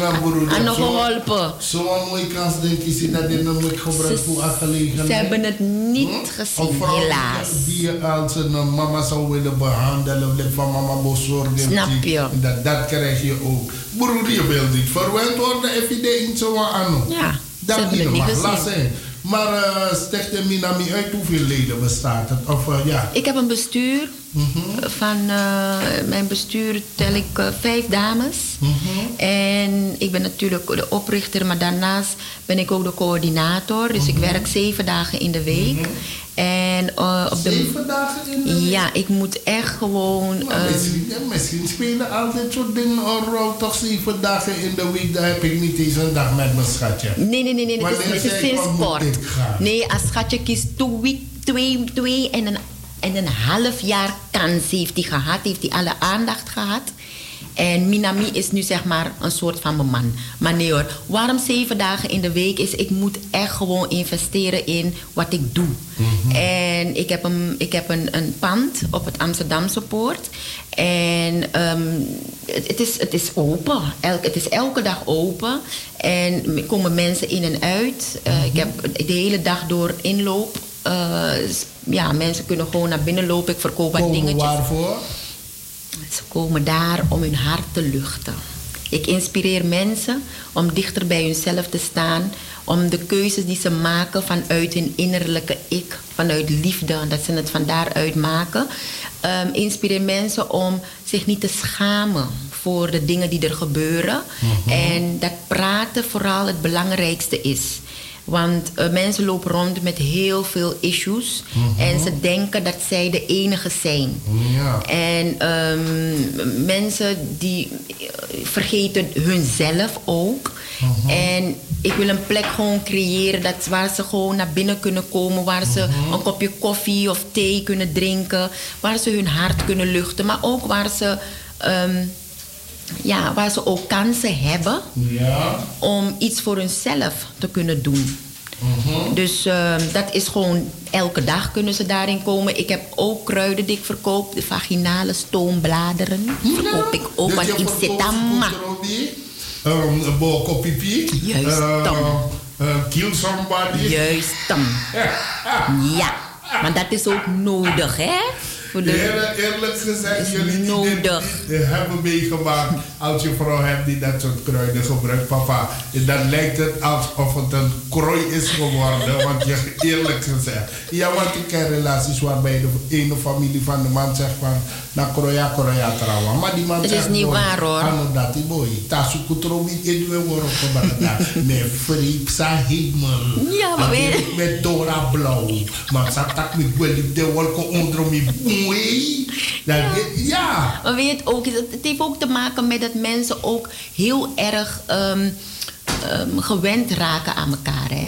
Ja, broer. Nog geholpen. Zo'n mooie kans denk je, dat dit nog moet gebruikt voor aangelegenheid. Ze hebben het niet Een gezien, vrouw helaas. die als een mama zou willen behandelen, of van mama bezorgen. Snap je? Dat, dat krijg je ook. Broer, je wil niet verwend worden, if je denkt niet zo aan. Ja, Dat niet mag gezien. Maar uh, sticht de Minami uit hoeveel leden bestaat het? Of eh, ja. Ik heb een bestuur. Van eh, mijn bestuur tel ik eh, vijf dames. En ik ben natuurlijk de oprichter, maar daarnaast ben ik ook de coördinator. Dus ik werk zeven dagen in de week. En eh, op de. Zeven dagen in de week? Ja, ik moet echt gewoon. Maar ehm, misschien, ja, misschien spelen altijd soort dingen rol. Toch zeven dagen in de week, daar heb ik niet eens een dag met mijn schatje. Nee, nee, nee, nee. Het is, het is ik gaan? Nee, als schatje kiest twee, twee, twee en een, en een half jaar kans heeft hij gehad. Heeft hij alle aandacht gehad. En Minami is nu zeg maar een soort van mijn man. Maar nee hoor, waarom zeven dagen in de week is... ik moet echt gewoon investeren in wat ik doe. En ik heb, een, ik heb een, een pand op het Amsterdamse poort. En ehm, het, het is, het is open. Elk, het is elke dag open. En er komen mensen in en uit. Eh, Ik heb de hele dag door inloop. Eh, ja, mensen kunnen gewoon naar binnen lopen. Ik verkoop wat dingetjes. waarvoor? Ze komen daar om hun hart te luchten. Ik inspireer mensen om dichter bij hunzelf te staan. Om de keuzes die ze maken vanuit hun innerlijke ik, vanuit liefde, dat ze het van daaruit maken. Ehm, inspireer mensen om zich niet te schamen voor de dingen die er gebeuren. En dat praten vooral het belangrijkste is. Want eh, mensen lopen rond met heel veel issues. En ze denken dat zij de enige zijn. Ja. En ehm, mensen die eh, vergeten hunzelf ook. En ik wil een plek gewoon creëren dat, waar ze gewoon naar binnen kunnen komen. Waar ze een kopje koffie of thee kunnen drinken. Waar ze hun hart kunnen luchten. Maar ook waar ze, ehm, ja, waar ze ook kansen hebben Ja. om iets voor hunzelf te kunnen doen. Dus ehm, dat is gewoon elke dag kunnen ze daarin komen. Ik heb ook kruiden die ik verkoop. De vaginale stoombladeren verkoop ik ook. Dus Want je ik verkoopt zit aan ma. Kutrobi, um, een bol kopie piek. Juist, Uh, dan. uh, kill somebody. Juist dan. [LAUGHS] Ja, maar dat is ook nodig, hè? Voor de... Eerlijk, eerlijk gezegd, jullie die nodig. dit hebben meegemaakt. Als je vrouw hebt die dat soort kruiden gebruikt, papa, dan lijkt het alsof het een krooi is geworden. want je, eerlijk gezegd. Ja, want ik ken relaties waarbij de ene familie van de man zegt van, na kroya, kroya trouwen. Maar die man Het is niet waar, hoor. Ano dat die boy, tasu kutrobi edwe woro kebarata. [LAUGHS] Me freak sa hemel. Ja, maar weet- Avec Met Dora blauw. Maar sa tak met gwelip de wolken onder mi boei. Dat dit- Ja. Maar weet ook, het heeft ook te maken met dat mensen ook heel erg ehm, ehm, gewend raken aan elkaar. Hè?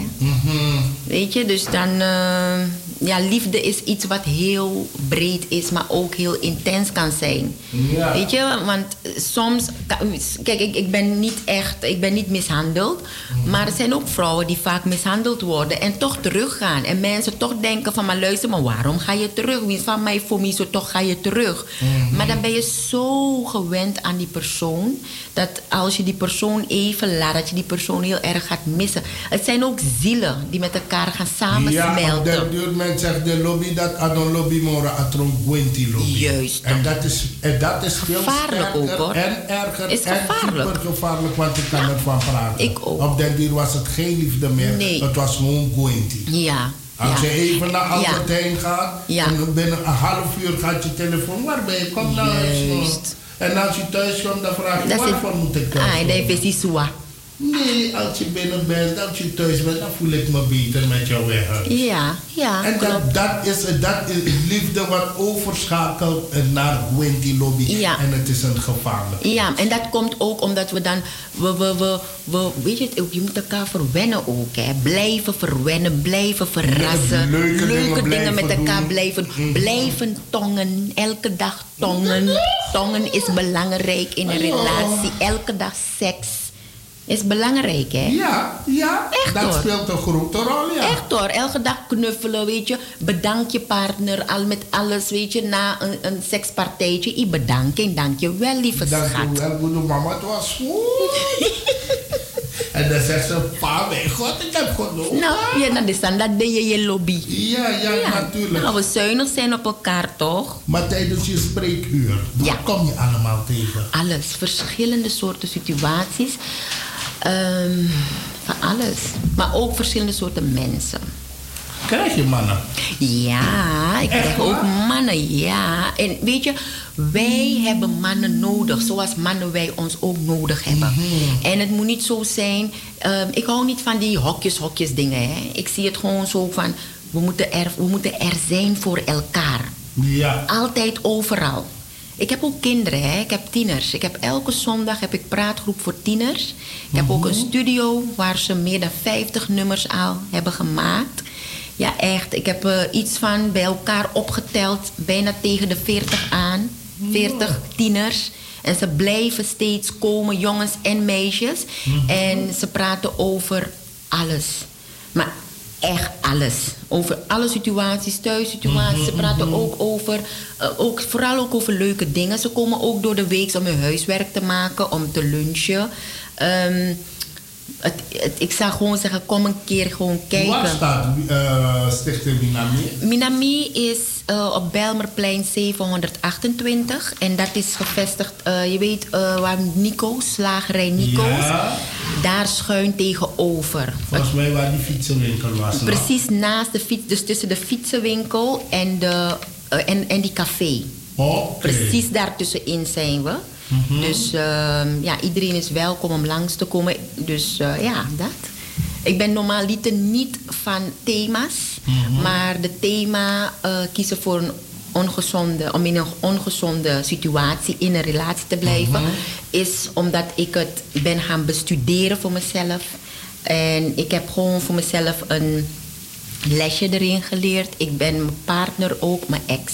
Weet je, dus dan. eh, ja, liefde is iets wat heel breed is, maar ook heel intens kan zijn. Ja. Weet je, want eh, soms. Kijk, ik, ik ben niet echt. Ik ben niet mishandeld. Maar er zijn ook vrouwen die vaak mishandeld worden en toch teruggaan. En mensen toch denken: van maar luister, maar waarom ga je terug? Wie is van mij voor mij, zo toch ga je terug. Maar dan ben je zo gewend aan die persoon. Dat als je die persoon even laat, dat je die persoon heel erg gaat missen. Het zijn ook zielen die met elkaar gaan Ja, samensmelten. duurt men zegt de lobby dat adon lobby mora atron gwenti lobby. Juist. En dat is, en dat is veel Gevaarlijk ook, hoor. En erger Is en gevaarlijk. super gevaarlijk, want ik kan ervan praten. Ik ook. Op den hier was het geen liefde meer. Nee. Het was gewoon Gwenty. Ja. Als ja. je even naar Ja. Albert Heijn gaat Ja. en binnen een half uur gaat je telefoon, waar ben je? Kom naar huis. En als je thuis komt, dan vraag je Dat is- waarvoor moet ik thuis Ah, dat is die soa. Nee, als je binnen bent, als je thuis bent, dan voel ik me beter met jou weg. Ja, ja. En dat, dat, is, dat is liefde wat overschakelt naar Gwenty Lobby. Ja. En het is een gevaarlijk. Ja, en dat komt ook omdat we dan, we, we, we, we weet je, het, je moet elkaar verwennen ook, hè. Blijven verwennen, blijven verrassen. leuke dingen blijven met elkaar doen. blijven, blijven tongen, elke dag tongen. Tongen is belangrijk in een relatie, elke dag seks. Is belangrijk, hè? Ja, ja. Echt dat hoor. speelt een grote rol, ja. Echt hoor, elke dag knuffelen, weet je. Bedank je partner al met alles, weet je. Na een, een sekspartijtje, ik bedank je, dank je wel, lieve Dank schat. je wel, goede mama. Het was goed. [LAUGHS] en dan zegt ze, pa, mijn god, ik heb genoeg. Nou, ja, dan is dan dat deed je je lobby. Ja, ja, natuurlijk. Nou, we zuinig zijn op elkaar, toch? Maar tijdens je spreekuur, wat kom je allemaal tegen? Alles, verschillende soorten situaties. Ehm, van alles. Maar ook verschillende soorten mensen. Krijg je mannen? Ja, ik krijg ook mannen, ja. En weet je, wij hebben mannen nodig, zoals mannen wij ons ook nodig hebben. En het moet niet zo zijn, ehm, ik hou niet van die hokjes, hokjes dingen. Hè. Ik zie het gewoon zo van, we moeten, er, we moeten er zijn voor elkaar. Ja. Altijd overal. Ik heb ook kinderen, hè? ik heb tieners. Ik heb elke zondag heb ik praatgroep voor tieners. Ik heb ook een studio waar ze meer dan 50 nummers al hebben gemaakt. Ja, echt. Ik heb eh, iets van bij elkaar opgeteld, bijna tegen de 40 aan. 40 tieners. En ze blijven steeds komen, jongens en meisjes. En ze praten over alles. Maar echt alles. Over alle situaties, thuissituaties. Ze praten ook over, eh, ook, vooral ook over leuke dingen. Ze komen ook door de week om hun huiswerk te maken, om te lunchen. Ehm, het, het- ik zou gewoon zeggen, kom een keer gewoon kijken. Waar staat eh Stichting Minami? Minami is eh, op Bijlmerplein 728 en dat is gevestigd, eh, je weet eh, waar Nico, slagerij Nico's, Ja. daar schuin tegenover. Volgens mij waar die fietsenwinkel was. Precies naast de fiets, dus tussen de fietsenwinkel en, de, en, en die café. Oké. Precies daartussenin zijn we. Mhm. Dus ehm, ja, iedereen is welkom om langs te komen. Dus ja, dat. Ik ben normaaliter niet van thema's. Mhm. Maar de thema eh, kiezen voor een ongezonde, om in een ongezonde situatie in een relatie te blijven, Mhm. is omdat ik het ben gaan bestuderen voor mezelf. En ik heb gewoon voor mezelf een lesje erin geleerd. Ik ben mijn partner ook, mijn ex.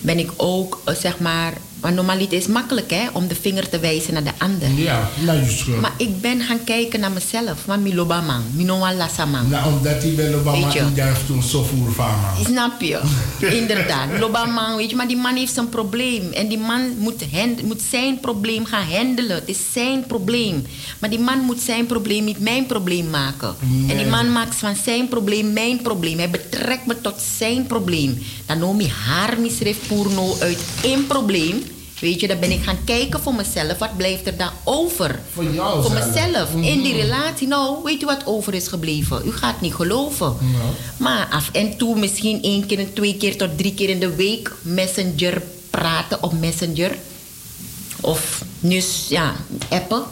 Ben ik ook, eh, zeg maar... Maar normaliter is het makkelijk, hè? Om de vinger te wijzen naar de ander. Ja, nou je schuld. Maar ik ben gaan kijken naar mezelf. Maar milobamang, minoa lasamang. Nou, omdat die wel je. die daar toen zo voer van. Snap je? [LAUGHS] Inderdaad. Lobamang, weet je, maar die man heeft zijn probleem. En die man moet, hand- moet zijn probleem gaan handelen. Het is zijn probleem. Maar die man moet zijn probleem niet mijn probleem maken. En die man maakt van zijn probleem mijn probleem. Hij betrekt me tot zijn probleem. Dan noem je haar purno uit één probleem. Weet je, dan ben ik gaan kijken voor mezelf. Wat blijft er dan over? Voor jou Voor zelf. mezelf. In die Mhm. relatie. Nou, weet u wat over is gebleven? U gaat niet geloven. Maar af en toe misschien één keer twee keer tot drie keer in de week messenger praten op messenger. Of dus ja, appen.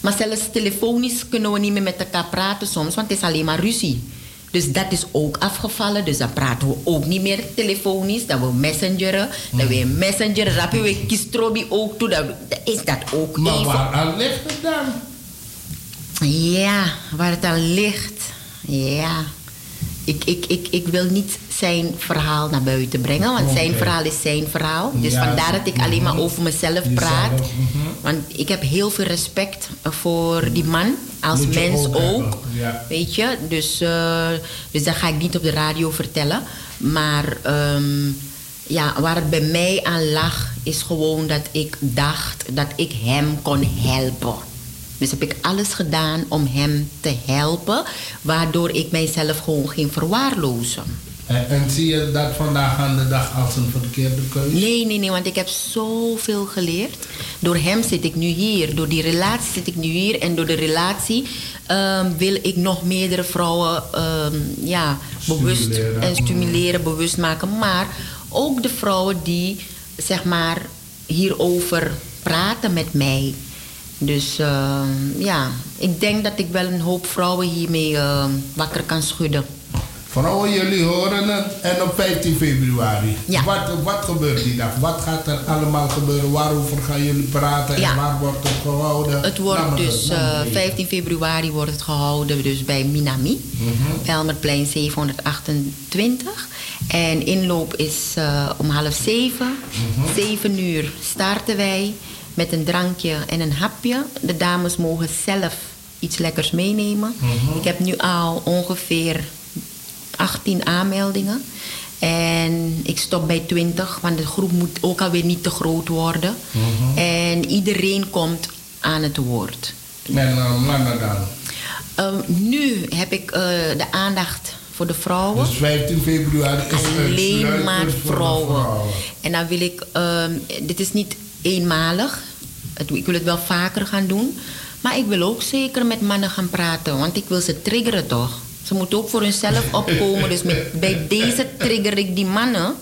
Maar zelfs telefonisch kunnen we niet meer met elkaar praten soms, want het is alleen maar ruzie. Dus dat is ook afgevallen. Dus dan praten we ook niet meer telefonisch. Dan we messengeren. Dan weer messenger. Rapje we kistrobi ook toe. Is dat ook Maar even. waar ligt het dan? Ja, waar het aan ligt. Ja. Ik, ik, ik, ik wil niet zijn verhaal naar buiten brengen, want zijn verhaal is zijn verhaal. Dus Ja, vandaar dat ik alleen maar over mezelf Jezelf, praat. mhm. Want ik heb heel veel respect voor die man, als mens ook ook. hebben, ja. Weet je, dus, eh, dus dat ga ik niet op de radio vertellen. Maar ehm, ja, waar het bij mij aan lag, is gewoon dat ik dacht dat ik hem kon helpen. Dus heb ik alles gedaan om hem te helpen, waardoor ik mijzelf gewoon ging verwaarlozen. En, en zie je dat vandaag aan de dag als een verkeerde keuze? Nee, nee, nee, want ik heb zoveel geleerd. Door hem zit ik nu hier. Door die relatie zit ik nu hier. En door de relatie ehm, wil ik nog meerdere vrouwen ehm, ja, bewust Stimuleren. en stimuleren, bewust maken. Maar ook de vrouwen die zeg maar hierover praten met mij. Dus ehm, ja, ik denk dat ik wel een hoop vrouwen hiermee ehm, wakker kan schudden. Vrouwen, jullie horen het. En op 15 februari. Wat, wat gebeurt die dag? Wat gaat er allemaal gebeuren? Waarover gaan jullie praten? En Ja. waar wordt het gehouden? Het wordt me dus het- laat me eh, het 15 februari wordt het gehouden dus bij Minami. Mhm. Elmerplein 728. En inloop is eh, om half zeven. Mhm. Zeven uur starten wij met een drankje en een hapje. De dames mogen zelf iets lekkers meenemen. Mhm. Ik heb nu al ongeveer 18 aanmeldingen. En ik stop bij 20, want de groep moet ook alweer niet te groot worden. Mhm. En iedereen komt aan het woord. En uh, mannen dan? Ehm, nu heb ik eh, de aandacht voor de vrouwen. Dus 15 februari is Alleen uitsluitend maar de vrouwen. En dan wil ik, ehm, dit is niet eenmalig. Ik wil het wel vaker gaan doen. Maar ik wil ook zeker met mannen gaan praten, want ik wil ze triggeren toch? Ze moeten ook voor hunzelf [LAUGHS] opkomen. Dus met, bij deze trigger ik die mannen.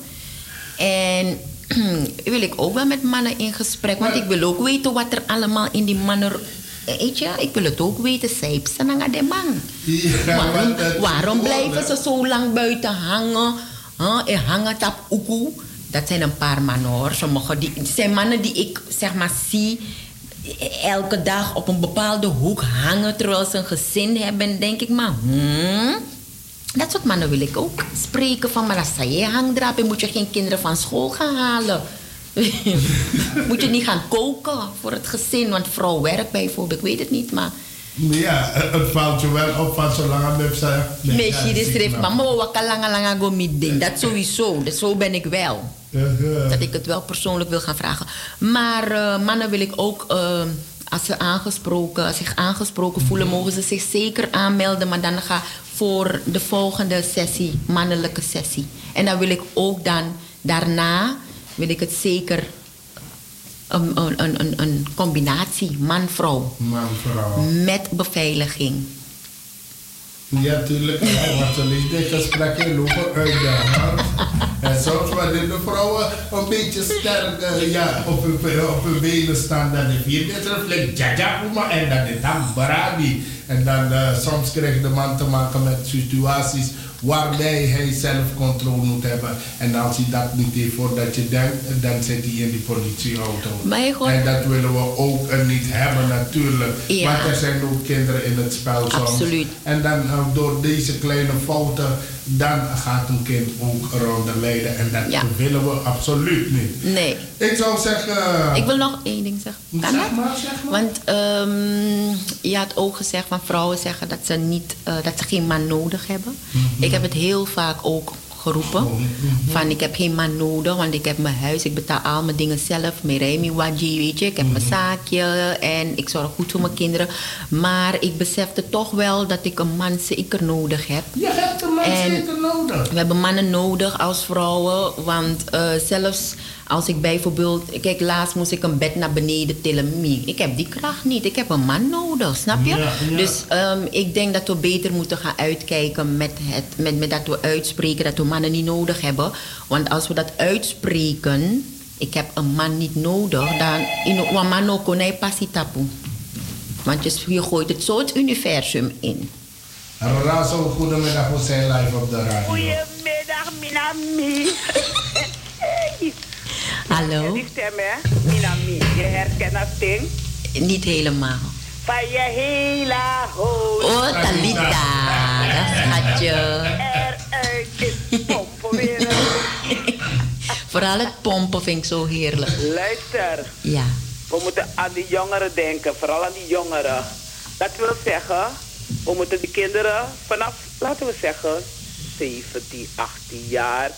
En [CLEARS THROAT] wil ik ook wel met mannen in gesprek, want ik wil ook weten wat er allemaal in die mannen. Weet je, ik wil het ook weten. Zij zijn aan de man. Ja, Waarom, waarom blijven ze zo lang buiten hangen? Huh? En hangen tap oekoe. Dat zijn een paar mannen hoor. Sommige die, het zijn mannen die ik zeg maar zie elke dag op een bepaalde hoek hangen terwijl ze een gezin hebben. En denk ik maar, hmm, dat soort mannen wil ik ook spreken van. Maar als je hangdraap, moet je geen kinderen van school gaan halen. [LAUGHS] moet je niet gaan koken voor het gezin, want vrouw werkt bijvoorbeeld, ik weet het niet, maar Ja, het valt je wel op van zolang een mep zei. nee, zie ik schreef, mama, wakka langa langa go ding. Dat sowieso, dat, zo ben ik wel. Dat ik het wel persoonlijk wil gaan vragen. Maar eh, mannen wil ik ook, eh, als ze aangesproken, zich aangesproken voelen, mogen ze zich zeker aanmelden. Maar dan ga voor de volgende sessie, mannelijke sessie. En dan wil ik ook dan, daarna, wil ik het zeker een, een, een, een, combinatie man-vrouw. Man, vrouw. Met beveiliging. Ja, tuurlijk. hè, Want zo ligt gesprek in lopen uit de hand. En soms wanneer de vrouwen een beetje sterk eh, ja, op, hun, op hun benen staan, dan de vier ja, ja, maar en dan is dat barabi. En dan eh, soms krijgt de man te maken met situaties waarbij hij zelf controle moet hebben. En als hij dat niet heeft voordat je denkt, dan zit hij in die politieauto. God- En dat willen we ook niet hebben natuurlijk. Ja. Want er zijn ook kinderen in het spel soms. Absoluut. En dan eh, door deze kleine fouten, dan gaat een kind ook ronde leiden. En dat Ja. willen we absoluut niet. Nee. Ik zou zeggen... Ik wil nog één ding zeggen. Kan Zeg maar, zeg maar. Want ehm, je had ook gezegd van vrouwen zeggen dat ze, niet, eh, dat ze geen man nodig hebben. Mhm. Ik heb het heel vaak ook geroepen. Van ik heb geen man nodig, want ik heb mijn huis, ik betaal al mijn dingen zelf. Mijn remi waji, weet je. Ik heb mijn Mhm. zaakje en ik zorg goed voor mijn kinderen. Maar ik besefte toch wel dat ik een man zeker nodig heb. Je hebt een man zeker nodig. We hebben mannen nodig als vrouwen. Want eh, zelfs als ik bijvoorbeeld... Kijk, laatst moest ik een bed naar beneden tillen. Mie, Ik heb die kracht niet. Ik heb een man nodig, snap je? Ja, ja. Dus ehm, ik denk dat we beter moeten gaan uitkijken met, het, met, met dat we uitspreken dat we mannen niet nodig hebben. Want als we dat uitspreken... Ik heb een man niet nodig. Dan... In een man ook kon tapu. Want je, je gooit het zo het universum in. Razo, goedemiddag, we zijn live op de radio. Goedemiddag, Minami. [LAUGHS] Hallo? Die stem, hè? Minami. Je herkent dat ding? Niet helemaal. Van je hele hoofd. Oh, Talita. Dat schatje. Eruit is pompen weer. [LAUGHS] Vooral het pompen vind ik zo heerlijk. Luister, Ja. we moeten aan die jongeren denken. Vooral aan die jongeren. Dat wil zeggen, we moeten die kinderen vanaf, laten we zeggen, 17, 18 jaar...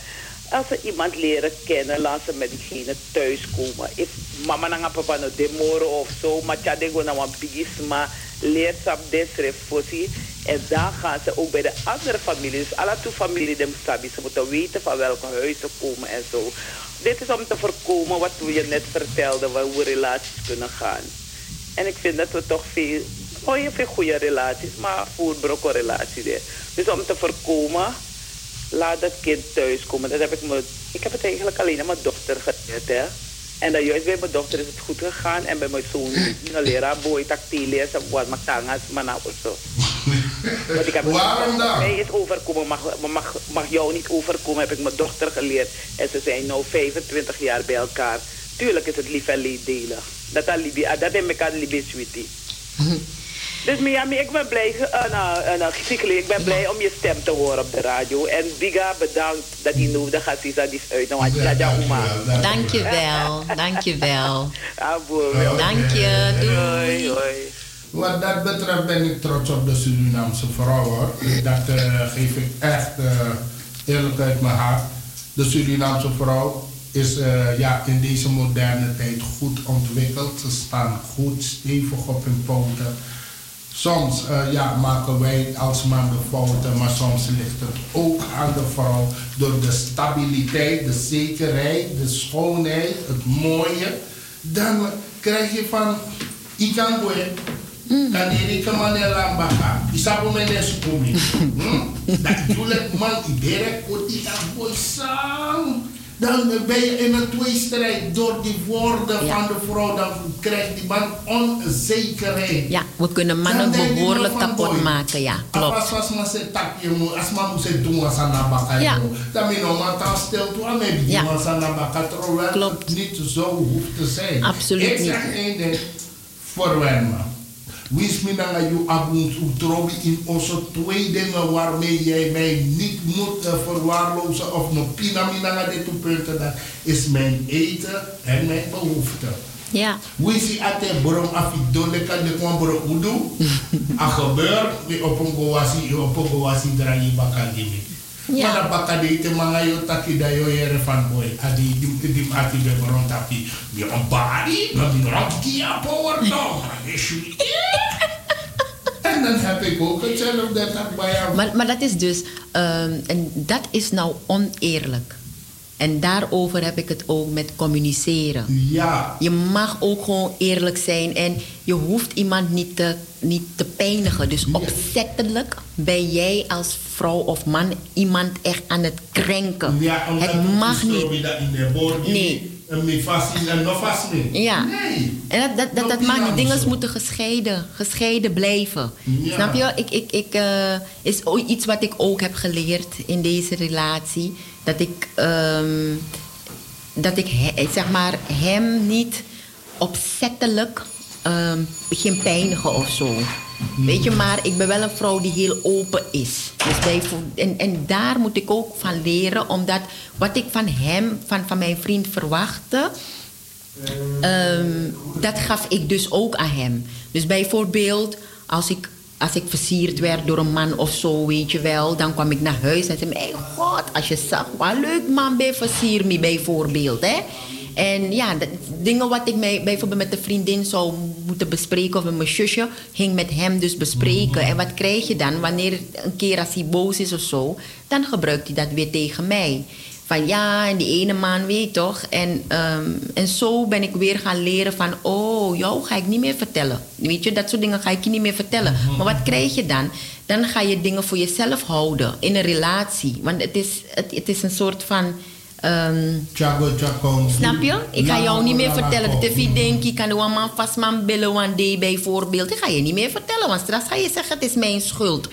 Als ze iemand leren kennen, laat ze met diegene thuiskomen. If mama en papa no demoren of zo, maar tja dengo na wan bigisma, leert ze op. En dan gaan ze ook bij de andere familie, dus alle twee familie ze moeten weten van welke huis ze komen en zo. Dit is om te voorkomen wat we je net vertelden, waar hoe relaties kunnen gaan. En ik vind dat we toch veel, je veel goede relaties, maar voerbrokken relaties. Dus om te voorkomen, laat dat kind thuiskomen. Dat heb ik, me, ik heb het eigenlijk alleen aan mijn dochter geleerd. Hè. En dan juist bij mijn dochter is het goed gegaan. En bij mijn zoon, [LAUGHS] een leraar, boy, tactiles, wat matangas, maar nou zo. Want ik heb Waarom dan? Mij is overkomen, mag, mag, mag jou niet overkomen, heb ik mijn dochter geleerd. En ze zijn nu 25 jaar bij elkaar. Tuurlijk is het lief en leed delen. Dat is Libi, ah, dat is elkaar Libi sweetie. [LAUGHS] Dus Miami, ik ben blij, uh, nou, uh, nou, ik ben blij om je stem te horen op de radio. En Biga, bedankt dat hij nu de Gassisa die is uit. Nou. Dankjewel, dankjewel. Ah, boer. Dank je, doei. Hoi, hoi. Wat dat betreft ben ik trots op de Surinaamse vrouw hoor. Dat eh, geef ik echt eh, eerlijk uit mijn hart. De Surinaamse vrouw is eh, ja, in deze moderne tijd goed ontwikkeld. Ze staan goed stevig op hun poten. Soms eh, ja, maken wij als man de fouten, maar soms ligt het ook aan de vrouw door de stabiliteit, de zekerheid, de schoonheid, het mooie. Dan krijg je van, ik kan go kan [LAUGHS] die kan man en lambaka. Isabu men is kumi. Dat jullie man ibere koti kan go sam. Dan ben je in een tweestrijd door die woorden van de vrouw. Dan krijgt die man onzekerheid. Ja, we kunnen mannen behoorlijk kapot maken, ja, Als klopt. als man se tak je mo, als man moet se doen als aan de baka. Ja. Dan ben je dan stil toe aan. Ja. Aan de baka, terwijl het niet zo hoeft te zijn. Absoluut Ik zeg niet. één ding voor dan je abons utrobi in onze twee dingen waarmee jij mij niet moet eh, verwaarlozen of nog pinamina dit toe punten. Dat is mijn eten en mijn behoeften. Ja. Wisi ate borom afi dole kan de kwam borom udu. A gebeur, op een goasi, op een goasi draai baka gimi. Ja. Maar dat baka de ite manga yo taki da yo yere van boy. Adi dim dim ati be borom tapi. Mi on bari, no mi rot kia power no. En dan heb ik ook hetzelfde dat bij jou. Maar, maar dat is dus, ehm, en dat is nou oneerlijk. En daarover heb ik het ook met communiceren. Ja. Je mag ook gewoon eerlijk zijn en je hoeft iemand niet te, niet te pijnigen. Dus opzettelijk ben jij als vrouw of man iemand echt aan het krenken. Ja, omdat het mag niet. Nee. En me vast in en nog mee. Ja. Nee. En dat, dat, dat, dat maakt niet. Dingen moeten gescheiden, gescheiden blijven. Ja. Snap je? Ik, ik, ik, eh, is iets wat ik ook heb geleerd in deze relatie. Dat ik, ehm, dat ik zeg maar, hem niet opzettelijk ehm, begin pijnigen of zo. Weet je, maar ik ben wel een vrouw die heel open is. Dus bij, en, en daar moet ik ook van leren, omdat wat ik van hem, van, van mijn vriend verwachtte, Ehm, dat gaf ik dus ook aan hem. Dus bijvoorbeeld, als ik, als ik versierd werd door een man of zo, weet je wel, dan kwam ik naar huis en zei: Mijn god, als je zag, wat leuk man bij versier me, bijvoorbeeld. Hè? En ja, dat- dingen wat ik mij bijvoorbeeld met een vriendin zou moeten bespreken of met mijn zusje, ging met hem dus bespreken. En wat krijg je dan wanneer een keer als hij boos is of zo, dan gebruikt hij dat weer tegen mij. Van ja, en die ene man weet toch. En, ehm, en zo ben ik weer gaan leren van, oh, jou ga ik niet meer vertellen. Weet je, dat soort dingen ga ik je niet meer vertellen. Maar wat krijg je dan? Dan ga je dingen voor jezelf houden in een relatie. Want het is, het, het is een soort van. Chago Chakong. Snap je? Ik ga jou niet meer vertellen. Dat je denkt, je kan de one man vast man billen one day bijvoorbeeld. Ik ga je niet meer vertellen, want straks ga je zeggen, het is mijn schuld.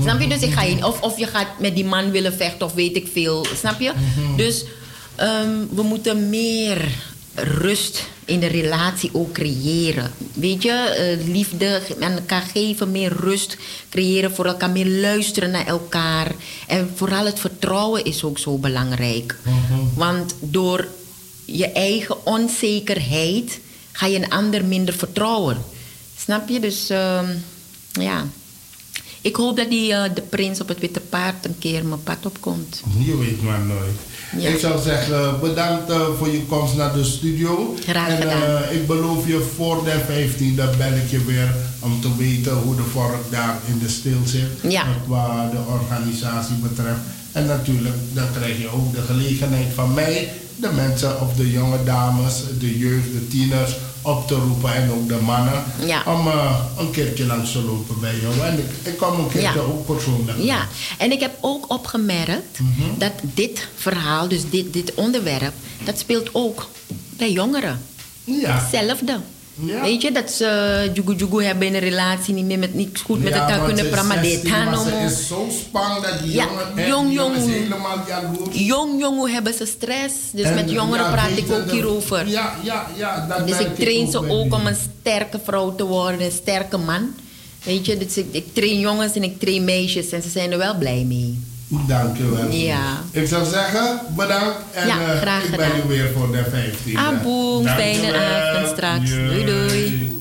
Snap je? Dus ik ga je, of, of je gaat met die man willen vechten of weet ik veel. Snap je? Dus ehm, we moeten meer rust in de relatie ook creëren. Weet je, eh, liefde aan elkaar geven, meer rust creëren voor elkaar, meer luisteren naar elkaar. En vooral het vertrouwen is ook zo belangrijk. Want door je eigen onzekerheid ga je een ander minder vertrouwen. Snap je? Dus ehm, ja. Ik hoop dat die, eh, de prins op het witte paard een keer mijn pad opkomt. Je weet maar nooit. Ja. Ik zou zeggen, bedankt eh, voor je komst naar de studio. Graag en gedaan. eh, ik beloof je voor de 15e bel ik je weer om te weten hoe de vork daar in de stil zit. Ja. Wat de organisatie betreft. En natuurlijk, dan krijg je ook de gelegenheid van mij, de mensen of de jonge dames, de jeugd, de tieners, op te roepen en ook de mannen. Ja. Om eh, een keertje langs te lopen bij jou. En ik, ik kom een keertje Ja. ook persoonlijk. Ja, en ik heb ook opgemerkt Mhm. dat dit verhaal, dus dit, dit onderwerp, dat speelt ook bij jongeren. Ja. Hetzelfde. Ja. Weet je, dat ze jugu jugu hebben in een relatie, niet meer met, niet goed met elkaar kunnen ze praten, maar dit 16, gaan maar om- Ze is zo spang dat die Ja, jongen, jong, jongen jong. helemaal jaloers. Jong, jong, hoe hebben ze stress? Dus En, met jongeren ja, praat ik ook hierover. Ja, ja, ja. Dat Dus ik train ze bij ook om een sterke vrouw te worden, een sterke man. Weet je, dus ik, ik train jongens en ik train meisjes en ze zijn er wel blij mee. Dank wel. Ja. Ik zou zeggen, bedankt. En Ja, eh, graag ik ben gedaan. u weer voor de 15. Aboe, fijne avond straks. Doei doei.